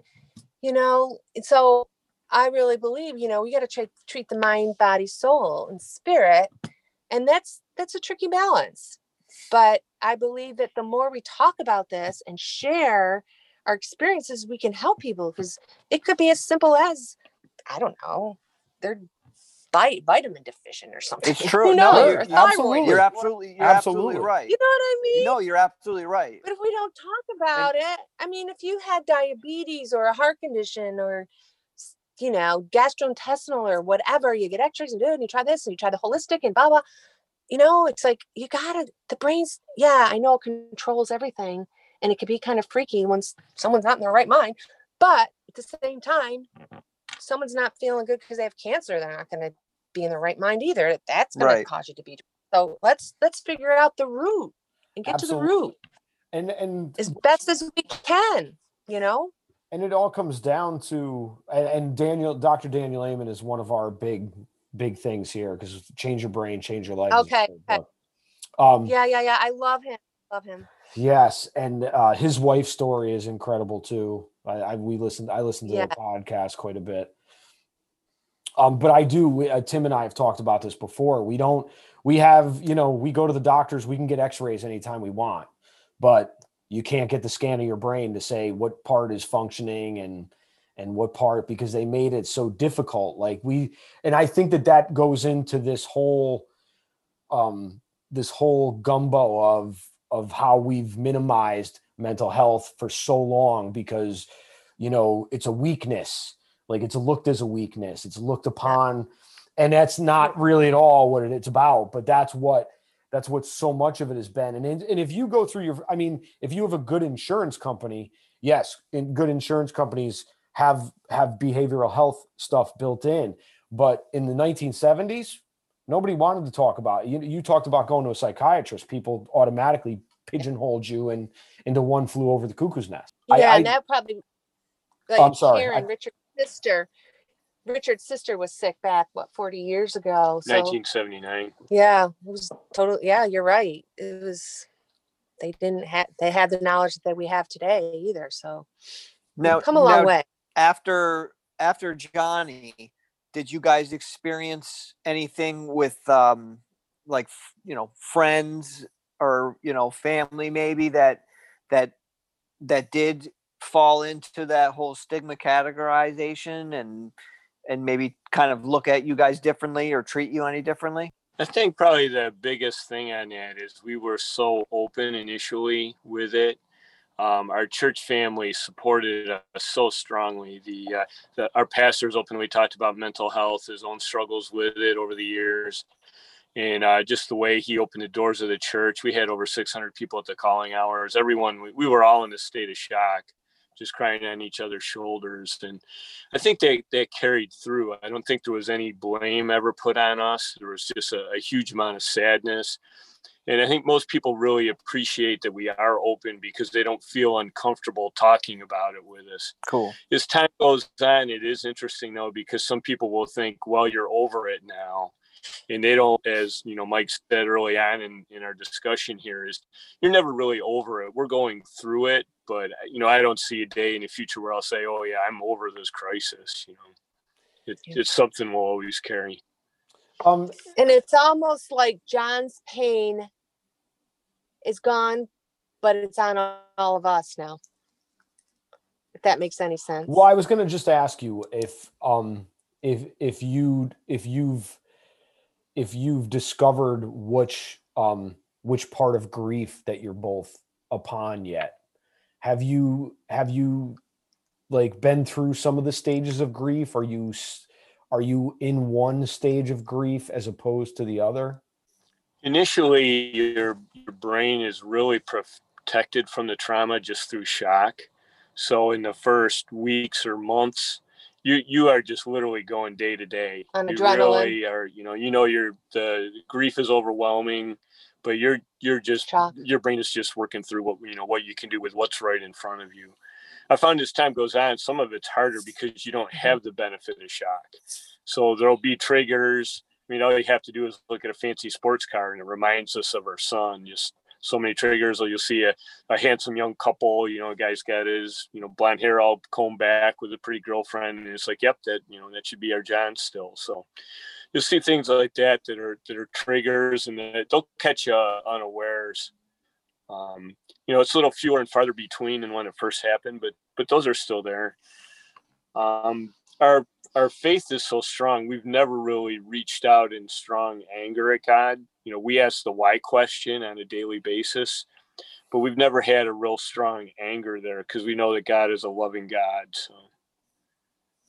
[SPEAKER 7] you know, so I really believe, you know, we got to treat treat the mind, body, soul, and spirit, and that's that's a tricky balance but I believe that the more we talk about this and share our experiences, we can help people because it could be as simple as I don't know, they're vi- vitamin deficient or something.
[SPEAKER 5] It's <laughs> true.
[SPEAKER 7] Who
[SPEAKER 5] No, you're-
[SPEAKER 7] Or thyroid.
[SPEAKER 5] You're absolutely, you're absolutely,
[SPEAKER 4] Absolutely.
[SPEAKER 5] right.
[SPEAKER 7] You know what I mean?
[SPEAKER 5] No, you're absolutely right.
[SPEAKER 7] But if we don't talk about it, I mean, if you had diabetes or a heart condition or, s- you know, gastrointestinal or whatever, you get x-rays and do it, and you try this and you try the holistic and blah blah. You know, it's like you gotta the brain's yeah, I know it controls everything and it can be kind of freaky once someone's not in their right mind. But at the same time, someone's not feeling good because they have cancer, they're not gonna be in the right mind either. That's gonna
[SPEAKER 5] Right.
[SPEAKER 7] cause you to be so let's let's figure out the root and get to the root
[SPEAKER 4] And and
[SPEAKER 7] as best as we can, you know?
[SPEAKER 4] And it all comes down to and, and Daniel Dr. Daniel Amen is one of our big big things here because change your brain, change your life.
[SPEAKER 7] Okay, okay.
[SPEAKER 4] Um
[SPEAKER 7] Yeah, yeah, yeah. I love him. Love him.
[SPEAKER 4] yes, and uh his wife's story is incredible too. I, I we listened I listened to
[SPEAKER 7] Yeah.
[SPEAKER 4] their podcast quite a bit. Um, but I do. We, uh, Tim and I have talked about this before. We don't. We have, you know, we go to the doctors. We can get X-rays anytime we want, but you can't get the scan of your brain to say what part is functioning and and what part because they made it so difficult. Like we, and I think that that goes into this whole, um, this whole gumbo of of how we've minimized mental health for so long because, you know, it's a weakness. Like it's looked as a weakness. It's looked upon and that's not really at all what it's about but that's what that's what so much of it has been and, and if you go through your i mean if you have a good insurance company yes in good insurance companies have have behavioral health stuff built in but in the 1970s nobody wanted to talk about it. you, you talked about going to a psychiatrist people automatically pigeonholed you and into one flew over the cuckoo's nest
[SPEAKER 7] Yeah,
[SPEAKER 4] I,
[SPEAKER 7] and
[SPEAKER 4] I,
[SPEAKER 7] that probably like
[SPEAKER 4] I'm sorry,
[SPEAKER 7] Karen,
[SPEAKER 4] I-
[SPEAKER 7] Richard's sister. Richard's sister was sick back what 40 years ago. So
[SPEAKER 6] 1979.
[SPEAKER 7] yeah, it was totally yeah, you're right. It was they didn't have they had the knowledge that we have today either. So we've
[SPEAKER 5] Now,
[SPEAKER 7] come a long
[SPEAKER 5] now,
[SPEAKER 7] way.
[SPEAKER 5] after after Johnny, did you guys experience anything with um like you know friends or you know family maybe that that that did fall into that whole stigma categorization and and maybe kind of look at you guys differently or treat you any differently?
[SPEAKER 6] I think probably the biggest thing on that is we were so open initially with it. Um, our church family supported us so strongly. The, uh, the our pastors openly talked about mental health, his own struggles with it over the years, and uh, just the way he opened the doors of the church. We had over 600 people at the calling hours. Everyone, we, we were all in a state of shock, just crying on each other's shoulders. And I think they that carried through. I don't think there was any blame ever put on us. There was just a, a huge amount of sadness. And I think most people really appreciate that we are open because they don't feel uncomfortable talking about it with us.
[SPEAKER 5] Cool.
[SPEAKER 6] As time goes on, it is interesting though, because some people will think, well, you're over it now. And they don't as you know mike said early on in, in our discussion here is you're never really over it we're going through it but you know i don't see a day in the future where i'll say oh yeah i'm over this crisis you know it, it's something we'll always carry
[SPEAKER 4] Um,
[SPEAKER 7] And it's almost like John's pain is gone, but it's on all of us now. If that makes any sense.
[SPEAKER 4] well, I was gonna just ask you if um if if you if you've if you've discovered which um which part of grief that you're both upon yet. Have you have you like been through some of the stages of grief? Are you are you in one stage of grief as opposed to the other?
[SPEAKER 6] initially your your brain is really protected from the trauma just through shock so in the first weeks or months you you are just literally going day to day
[SPEAKER 7] On
[SPEAKER 6] you
[SPEAKER 7] adrenaline.
[SPEAKER 6] really are you know you know your the grief is overwhelming but you're you're just
[SPEAKER 7] Shock.
[SPEAKER 6] your brain is just working through what you know what you can do with what's right in front of you i found as time goes on some of it's harder because you don't have the benefit of shock so there'll be triggers I mean, all you have to do is look at a fancy sports car and it reminds us of our son. Just so many triggers. Or you'll see a, a handsome young couple, you know, a guy's got his, you know, blonde hair all combed back with a pretty girlfriend. And it's like, yep, that, you know, that should be our John still. So you'll see things like that that are, that are triggers and that they'll catch you unawares. Um, you know, it's a little fewer and farther between than when it first happened, but, but those are still there. Um, our our faith is so strong we've never really reached out in strong anger at god you know we ask the why question on a daily basis but we've never had a real strong anger there because we know that god is a loving god so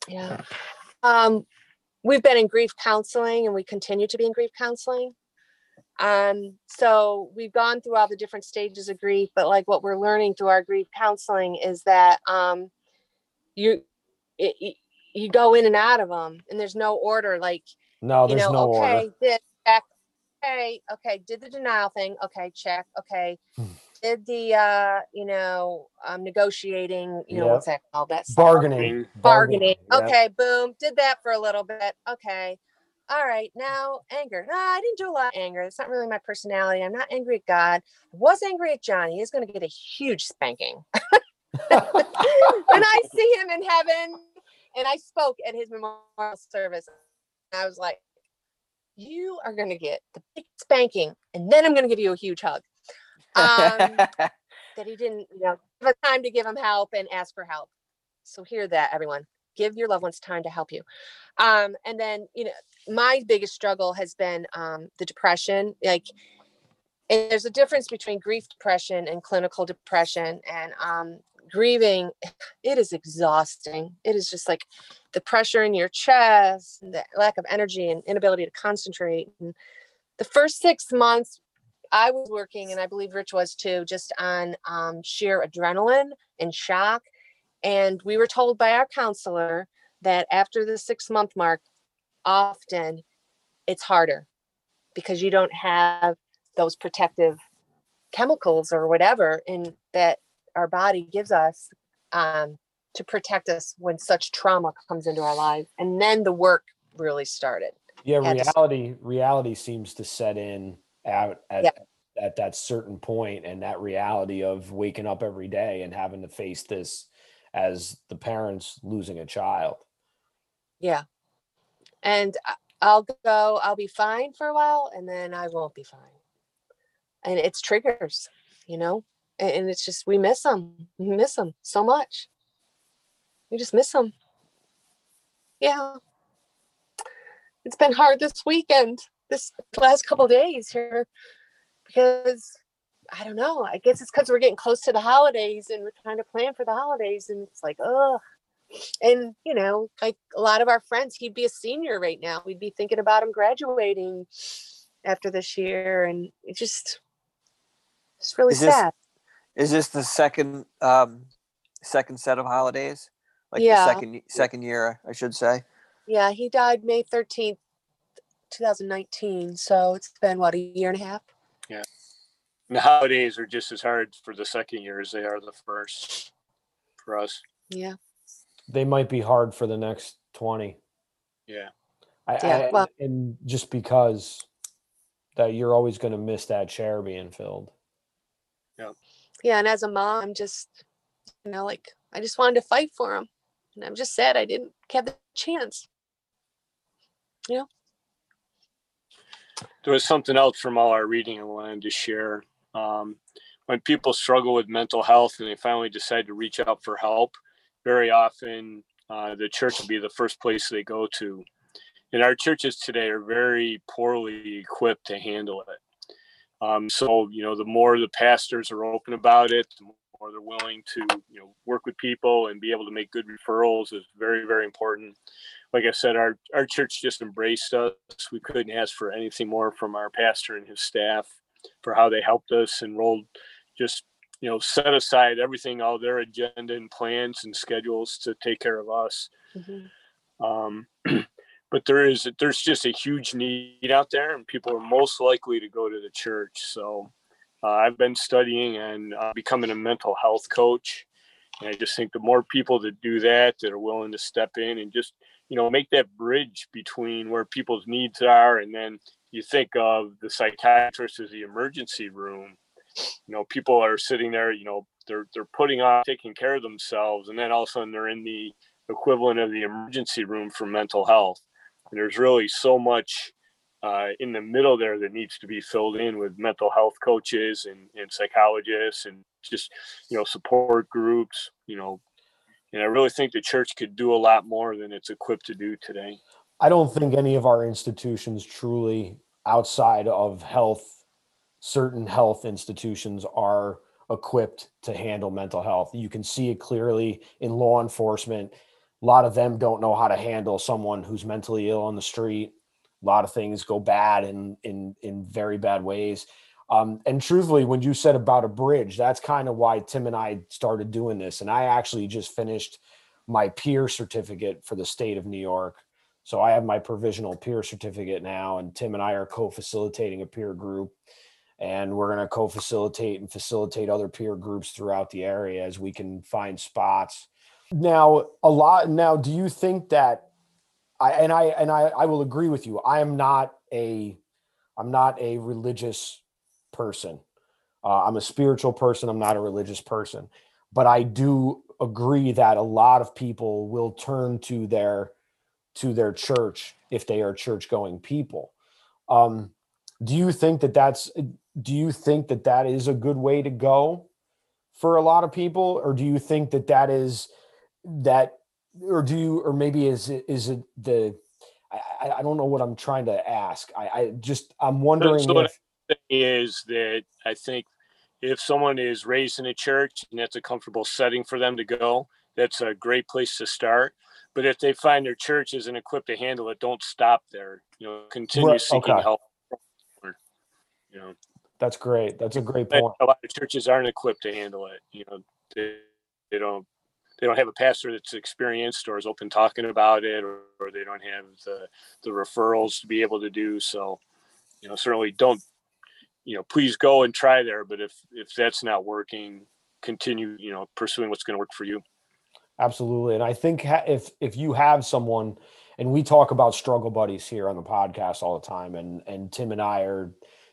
[SPEAKER 7] Yeah. Um, we've been in grief counseling and we continue to be in grief counseling. Um, so we've gone through all the different stages of grief, but like what we're learning through our grief counseling is that um, you it, it- you go in and out of them, and there's no order. Like
[SPEAKER 4] No,
[SPEAKER 7] you
[SPEAKER 4] there's
[SPEAKER 7] know,
[SPEAKER 4] no
[SPEAKER 7] okay,
[SPEAKER 4] order.
[SPEAKER 7] did check, okay, okay, did the denial thing, okay, check, okay,
[SPEAKER 4] Hmm.
[SPEAKER 7] did the uh, you know, um, negotiating, you know, what's that called? That stuff?
[SPEAKER 4] Bargaining.
[SPEAKER 7] bargaining.
[SPEAKER 4] yeah.
[SPEAKER 7] Okay, boom, did that for a little bit. Okay. All right, now anger. No, I didn't do a lot of anger. It's not really my personality. I'm not angry at God. I was angry at Johnny. He's going to get a huge spanking. <laughs> when I see him in heaven, and I spoke at his memorial service, I was like, "You are going to get the big spanking, and then I'm going to give you a huge hug." Um, <laughs> that he didn't, you know, give us time to give him help and ask for help. So hear that, everyone. Give your loved ones time to help you. Um, and then, you know, my biggest struggle has been um, the depression. Like, and there's a difference between grief depression and clinical depression. And um, grieving, it is exhausting. It is just like the pressure in your chest, the lack of energy and inability to concentrate. And the first six months I was working, and I believe Rich was too, just on um, sheer adrenaline and shock. And we were told by our counselor that after the six month mark, often it's harder because you don't have those protective chemicals or whatever in that our body gives us um, to protect us when such trauma comes into our lives. And then the work really started.
[SPEAKER 4] Yeah, reality reality seems to set in at at,
[SPEAKER 7] Yeah.
[SPEAKER 4] at that certain point and that reality of waking up every day and having to face this as the parents losing a child.
[SPEAKER 7] Yeah. And I'll go, I'll be fine for a while and then I won't be fine. And it's triggers, you know? And, it's just, we miss them. We miss them so much. We just miss them. Yeah. It's been hard this weekend, this last couple days here, because I don't know. I guess it's because we're getting close to the holidays and we're trying to plan for the holidays. And it's like, oh, and you know like a lot of our friends he'd be a senior right now we'd be thinking about him graduating after this year and it just it's really
[SPEAKER 5] Is
[SPEAKER 7] sad
[SPEAKER 5] Is this the second um second set of holidays? Like
[SPEAKER 7] Yeah.
[SPEAKER 5] the second second year, I should say.
[SPEAKER 7] yeah he died may 13th 2019 so it's been what a year and a half
[SPEAKER 6] And the holidays are just as hard for the second year as they are the first for us
[SPEAKER 7] yeah
[SPEAKER 4] They might be hard for the next 20.
[SPEAKER 6] yeah
[SPEAKER 4] I,
[SPEAKER 7] Yeah,
[SPEAKER 4] I-
[SPEAKER 7] well-
[SPEAKER 4] and just because that you're always going to miss that chair being filled.
[SPEAKER 7] Yeah, and as a mom, I'm just, you know, like I just wanted to fight for him, and I'm just sad I didn't have the chance. Yeah.
[SPEAKER 6] There was something else from all our reading I wanted to share. Um, when people struggle with mental health and they finally decide to reach out for help, very often uh, the church will be the first place they go to. And our churches today are very poorly equipped to handle it. Um, so, you know, the more the pastors are open about it, the more they're willing to, you know, work with people and be able to make good referrals is very, very important like I said, our our church just embraced us. We couldn't ask for anything more from our pastor and his staff for how they helped us and rolled just you know set aside everything, all their agenda and plans and schedules to take care of us.
[SPEAKER 7] Mhm.
[SPEAKER 6] Um, <clears throat> but there is there's just a huge need out there, and people are most likely to go to the church. So uh, I've been studying and uh, becoming a mental health coach. And I just think the more people that do that, that are willing to step in and just you know make that bridge between where people's needs are and then you think of the psychiatrist as the emergency room you know people are sitting there you know they're they're putting off taking care of themselves and then all of a sudden they're in the equivalent of the emergency room for mental health there's really so much uh, in the middle there that needs to be filled in with mental health coaches and, and psychologists and just you know support groups you know and I really think the church could do a lot more than it's equipped to do today.
[SPEAKER 4] I don't think any of our institutions truly outside of health, certain health institutions are equipped to handle mental health. You can see it clearly in law enforcement. A lot of them don't know how to handle someone who's mentally ill on the street. A lot of things go bad in in in very bad ways. Um, and truthfully, when you said about a bridge, that's kind of why Tim and I started doing this. And I actually just finished my peer certificate for the state of New York. So I have my provisional peer certificate now, and Tim and I are co-facilitating a peer group, and we're going to co-facilitate and facilitate other peer groups throughout the area as we can find spots. Now, a lot. Now, do you think that? I and I and I I will agree with you. I am not a, I'm not a religious person. Uh, I'm a spiritual person. I'm not a religious person, but I do agree that a lot of people will turn to their to their church if they are church going people. Um, do you think that that's do you think that that is a good way to go for a lot of people, or do you think that that is that, or do you, or maybe is it is it the I, I- don't know what I'm trying to ask. I, I just I'm wondering
[SPEAKER 6] so what
[SPEAKER 4] if
[SPEAKER 6] is that I think if someone is raised in a church and that's a comfortable setting for them to go, that's a great place to start. But if they find their church isn't equipped to handle it, don't stop there. You know, continue
[SPEAKER 4] Right,
[SPEAKER 6] seeking
[SPEAKER 4] okay.
[SPEAKER 6] help. You know,
[SPEAKER 4] that's great. That's a great point.
[SPEAKER 6] a lot of churches aren't equipped to handle it. You know, they, they don't they don't have a pastor that's experienced or is open talking about it, or, or they don't have the the referrals to be able to do so. You know, certainly don't you know please go and try there but if if that's not working continue you know pursuing what's going to work for you
[SPEAKER 4] Absolutely. And I think if if you have someone and we talk about struggle buddies here on the podcast all the time and and Tim and I are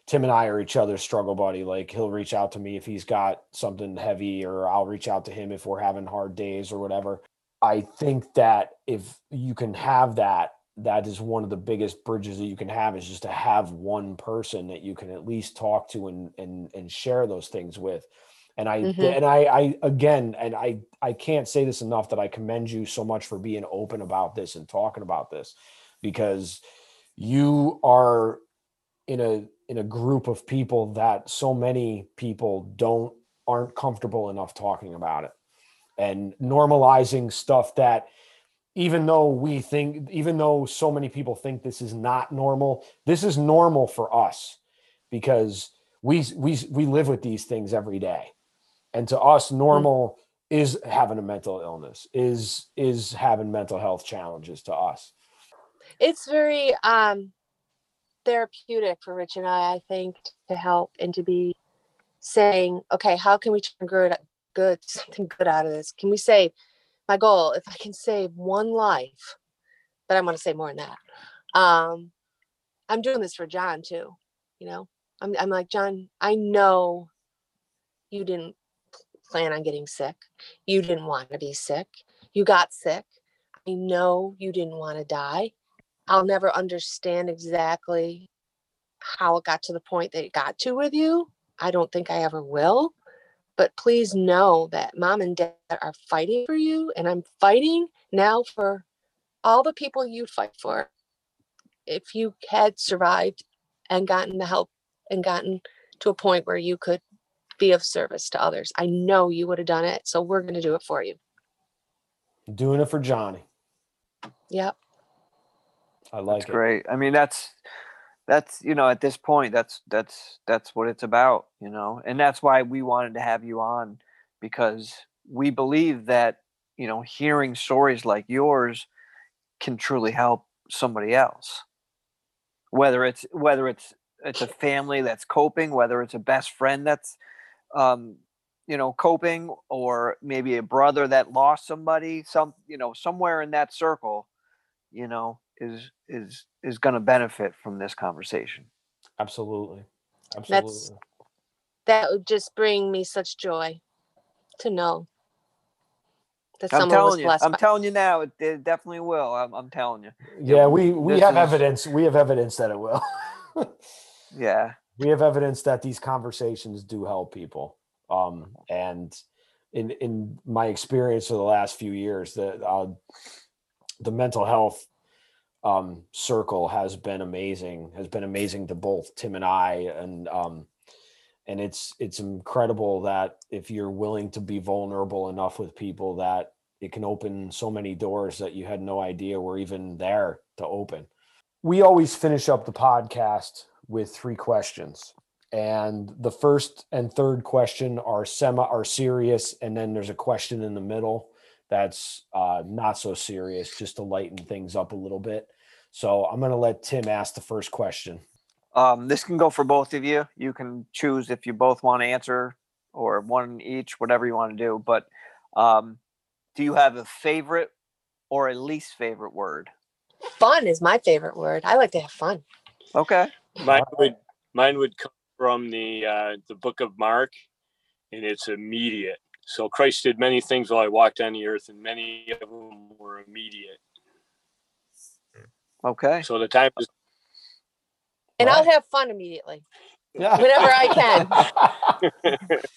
[SPEAKER 4] Tim and I are each other's struggle buddy. Like he'll reach out to me if he's got something heavy or I'll reach out to him if we're having hard days or whatever. I think that if you can have that that is one of the biggest bridges that you can have is just to have one person that you can at least talk to and and and share those things with and I
[SPEAKER 7] Mhm.
[SPEAKER 4] and I I again and I I can't say this enough that I commend you so much for being open about this and talking about this because you are in a in a group of people that so many people don't aren't comfortable enough talking about it. And normalizing stuff that even though we think even though so many people think this is not normal this is normal for us because we we we live with these things every day. And to us normal is having a mental illness is is having mental health challenges to us.
[SPEAKER 7] It's very um therapeutic for Rich and I, I think, to help and to be saying, okay, how can we turn good good <laughs> something good out of this? Can we save my goal, if I can save one life, but I'm gonna say more than that. um, I'm doing this for John too. You know, I'm, I'm like, John, I know you didn't plan on getting sick. You didn't want to be sick. You got sick. I know you didn't want to die. I'll never understand exactly how it got to the point that it got to with you. I don't think I ever will. But please know that mom and dad are fighting for you, and I'm fighting now for all the people you fight for. If you had survived and gotten the help and gotten to a point where you could be of service to others, I know you would have done it. So we're going to do it for you.
[SPEAKER 4] Doing it for Johnny.
[SPEAKER 7] Yep.
[SPEAKER 4] I like
[SPEAKER 5] That's
[SPEAKER 4] it.
[SPEAKER 5] great. I mean, that's that's you know at this point that's that's that's what it's about, you know, and that's why we wanted to have you on because we believe that you know hearing stories like yours can truly help somebody else. Whether it's whether it's it's a family that's coping, whether it's a best friend that's um, you know coping, or maybe a brother that lost somebody, some you know somewhere in that circle, you know is is is going to benefit from this conversation.
[SPEAKER 4] Absolutely. Absolutely.
[SPEAKER 7] That's- That would just bring me such joy to know that
[SPEAKER 5] I'm
[SPEAKER 7] someone was
[SPEAKER 5] telling you,
[SPEAKER 7] blessed.
[SPEAKER 5] I'm
[SPEAKER 7] by-
[SPEAKER 5] telling you now, it, it definitely will. I'm, I'm telling you.
[SPEAKER 4] yeah, we we
[SPEAKER 5] this
[SPEAKER 4] have
[SPEAKER 5] is-
[SPEAKER 4] evidence. We have evidence that it will.
[SPEAKER 5] Yeah, <laughs>
[SPEAKER 4] we have evidence that these conversations do help people. Um, and in in my experience for the last few years, the uh, the mental health um, circle has been amazing. Has been amazing to both Tim and I, and um, and it's it's incredible that if you're willing to be vulnerable enough with people, that it can open so many doors that you had no idea were even there to open. We always finish up the podcast with three questions and the first and third question are semi are serious and then there's a question in the middle that's uh, not so serious just to lighten things up a little bit so i'm going to let tim ask the first question
[SPEAKER 5] um, this can go for both of you. You can choose if you both want to answer or one each, whatever you want to do. But um, do you have a favorite or a least favorite word?
[SPEAKER 7] Fun is my favorite word. I like to have fun.
[SPEAKER 5] Okay.
[SPEAKER 6] Mine would mine would come from the uh, the book of Mark, and it's immediate. So Christ did many things while I walked on the earth, and many of them were immediate.
[SPEAKER 5] Okay.
[SPEAKER 6] So the time is
[SPEAKER 7] And I'll have fun immediately.
[SPEAKER 4] yeah
[SPEAKER 7] Whenever I can. <laughs>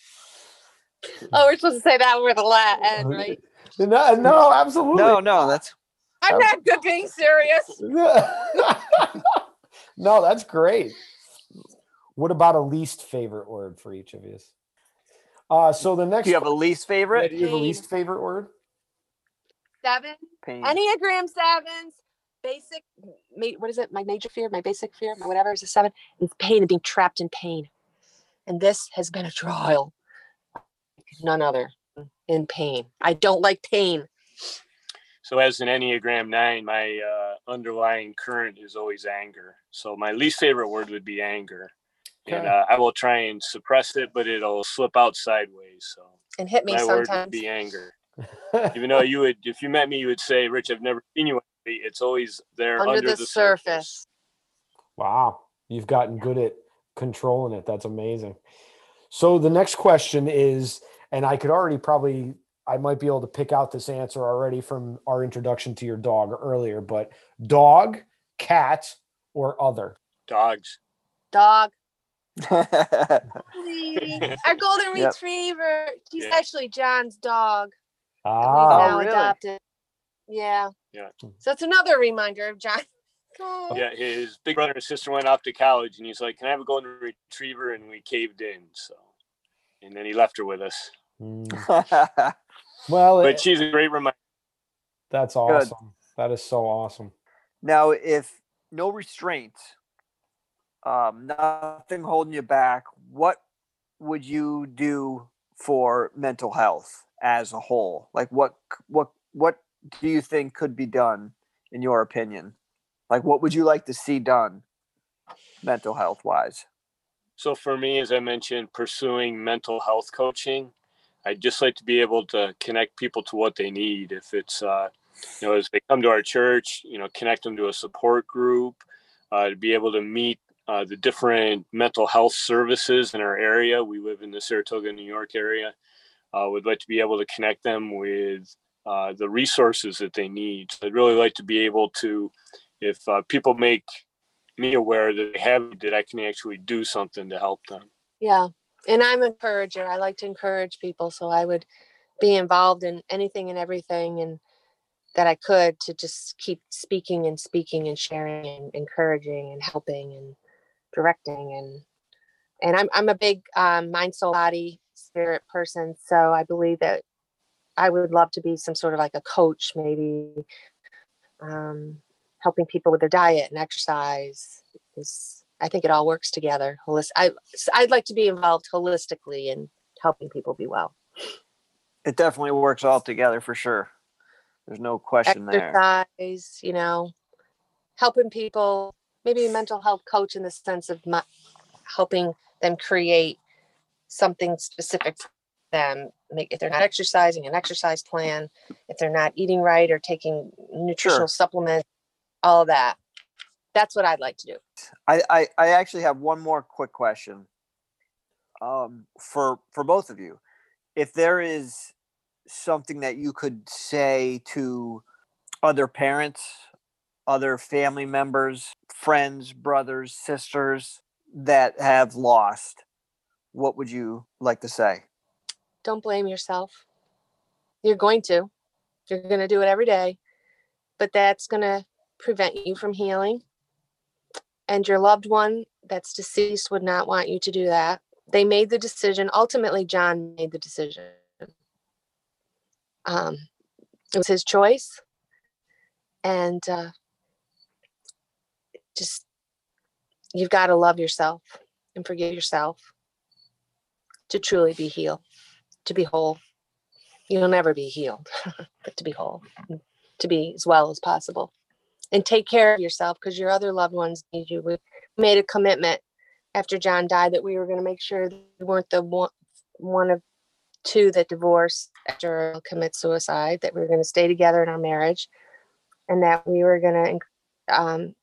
[SPEAKER 7] Oh, we're supposed to say that with a la end, uh, right?
[SPEAKER 4] no, no absolutely
[SPEAKER 5] No, no, that's
[SPEAKER 7] I'm not good being serious. <laughs>
[SPEAKER 4] no that's great what about a least favorite word for each of you uh so the next
[SPEAKER 5] do you have a least
[SPEAKER 4] yeah,
[SPEAKER 5] favorite?
[SPEAKER 4] do you have a least favorite word
[SPEAKER 7] Seven.
[SPEAKER 5] Pain.
[SPEAKER 7] Enneagram sevens. Basic. ma- What is it? My major fear, my basic fear, my whatever is a seven. It's pain and being trapped in pain. And this has been a trial. None other in pain. I don't like pain.
[SPEAKER 6] so as an Enneagram nine, my uh, underlying current is always anger. So my least favorite word would be anger, and uh, I will try and suppress it, but it'll slip out sideways. So
[SPEAKER 7] And hit me
[SPEAKER 6] my word would
[SPEAKER 7] sometimes.
[SPEAKER 6] be anger. <laughs> Even though you would, if you met me, you would say, "Rich, I've never seen you." angry." It's always there
[SPEAKER 7] Under,
[SPEAKER 6] under,
[SPEAKER 7] the, surface.
[SPEAKER 4] Wow, you've gotten good at controlling it. That's amazing. So the next question is, and I could already probably, I might be able to pick out this answer already from our introduction to your dog earlier, but dog, cat, or other?
[SPEAKER 6] Dogs.
[SPEAKER 7] Dog. <laughs> Lee, Our golden
[SPEAKER 5] Yep.
[SPEAKER 7] retriever. She's
[SPEAKER 6] Yeah.
[SPEAKER 7] actually John's dog. that we've
[SPEAKER 4] Ah,
[SPEAKER 7] now
[SPEAKER 5] really?
[SPEAKER 7] adopted. Yeah.
[SPEAKER 6] Yeah.
[SPEAKER 7] So it's another reminder of John. <laughs> Oh.
[SPEAKER 6] Yeah, his big brother and sister went off to college, and he's like, "Can I have a golden retriever?" And we caved in. So, and then he left her with us.
[SPEAKER 4] mm. <laughs> well,
[SPEAKER 6] But
[SPEAKER 4] it-
[SPEAKER 6] she's a great reminder.
[SPEAKER 4] that's awesome. That is so awesome.
[SPEAKER 5] now, if no restraints, um, nothing holding you back, what would you do for mental health as a whole? Like, what, what, what do you think could be done, in your opinion? Like, what would you like to see done, mental health wise?
[SPEAKER 6] So for me, as I mentioned, pursuing mental health coaching, I'd just like to be able to connect people to what they need. If it's uh, you know, as they come to our church, you know, connect them to a support group, uh, to be able to meet uh, the different mental health services in our area. We live in the Saratoga, New York area. Uh, would like to be able to connect them with uh, the resources that they need. So I'd really like to be able to, if uh, people make me aware that they have, that I can actually do something to help them.
[SPEAKER 7] Yeah. And I'm an encourager. I like to encourage people. So I would be involved in anything and everything and that I could to just keep speaking and speaking and sharing and encouraging and helping and directing and and I'm I'm a big um, mind soul body spirit person so I believe that I would love to be some sort of like a coach maybe um, helping people with their diet and exercise is I think it all works together holistic I I'd like to be involved holistically in helping people be well
[SPEAKER 5] It definitely works all together for sure. There's no question there.
[SPEAKER 7] exercise, you know, helping people, maybe a mental health coach in the sense of my, helping them create something specific for them. Make if they're not exercising, an exercise plan. If they're not eating right or taking nutritional supplements, all of that. That's what I'd like to do.
[SPEAKER 5] I, I, I actually have one more quick question um, for for both of you. If there is something that you could say to other parents, other family members, friends, brothers, sisters that have lost, what would you like to say?
[SPEAKER 7] Don't blame yourself. You're going to. You're going to do it every day, but that's going to prevent you from healing. And your loved one that's deceased would not want you to do that. They made the decision. Ultimately, John made the decision. Um, it was his choice. And uh, just, you've got to love yourself and forgive yourself to truly be healed, to be whole. You'll never be healed, <laughs> but to be whole, to be as well as possible. And take care of yourself because your other loved ones need you. We made a commitment after John died that we were going to make sure we weren't the one, one of two that divorced after commit suicide, that we were going to stay together in our marriage and that we were going to um,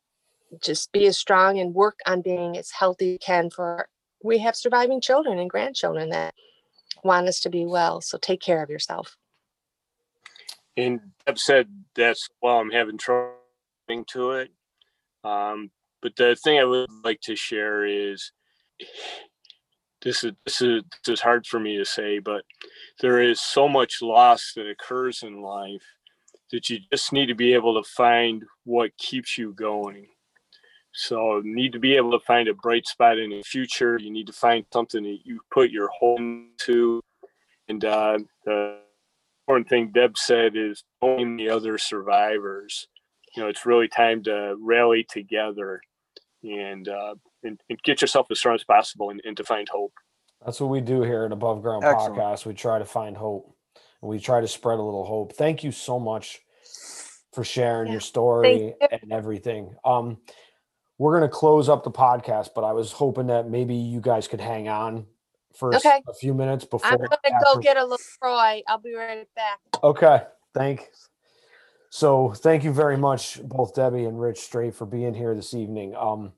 [SPEAKER 7] just be as strong and work on being as healthy as can for we have surviving children and grandchildren that want us to be well so take care of yourself
[SPEAKER 6] And Deb said that's why I'm having trouble to it. Um, but the thing I would like to share is this is this is this is hard for me to say, but there is so much loss that occurs in life that you just need to be able to find what keeps you going. So need to be able to find a bright spot in the future. You need to find something that you put your whole into. And uh, the important thing Deb said is knowing the other survivors. You know, it's really time to rally together and uh, and, and get yourself as strong as possible and, and to find hope.
[SPEAKER 4] That's what we do here at Above Ground
[SPEAKER 5] Excellent.
[SPEAKER 4] Podcast. We try to find hope we try to spread a little hope. Thank you so much for sharing
[SPEAKER 7] Yeah,
[SPEAKER 4] your story
[SPEAKER 7] you.
[SPEAKER 4] and everything. Um, we're going to close up the podcast, but I was hoping that maybe you guys could hang on for
[SPEAKER 7] Okay.
[SPEAKER 4] a few minutes before.
[SPEAKER 7] i'm gonna go get a LaCroix. i'll be right back
[SPEAKER 4] Okay, thanks. So thank you very much, both Debbie and Rich Straight, for being here this evening. Um,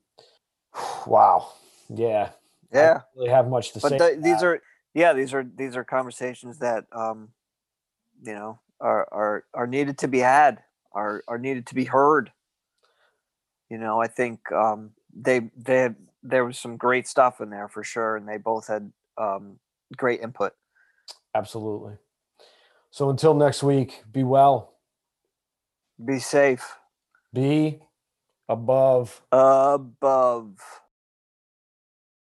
[SPEAKER 4] <sighs> wow, yeah, I
[SPEAKER 5] Yeah.
[SPEAKER 4] don't really have much to say.
[SPEAKER 5] but the, these are yeah these are these are conversations that um you know are are are needed to be had are are needed to be heard you know i think um they they had, there was some great stuff in there for sure and they both had um great input
[SPEAKER 4] absolutely. So until next week, be well,
[SPEAKER 5] be safe
[SPEAKER 4] be above.
[SPEAKER 5] above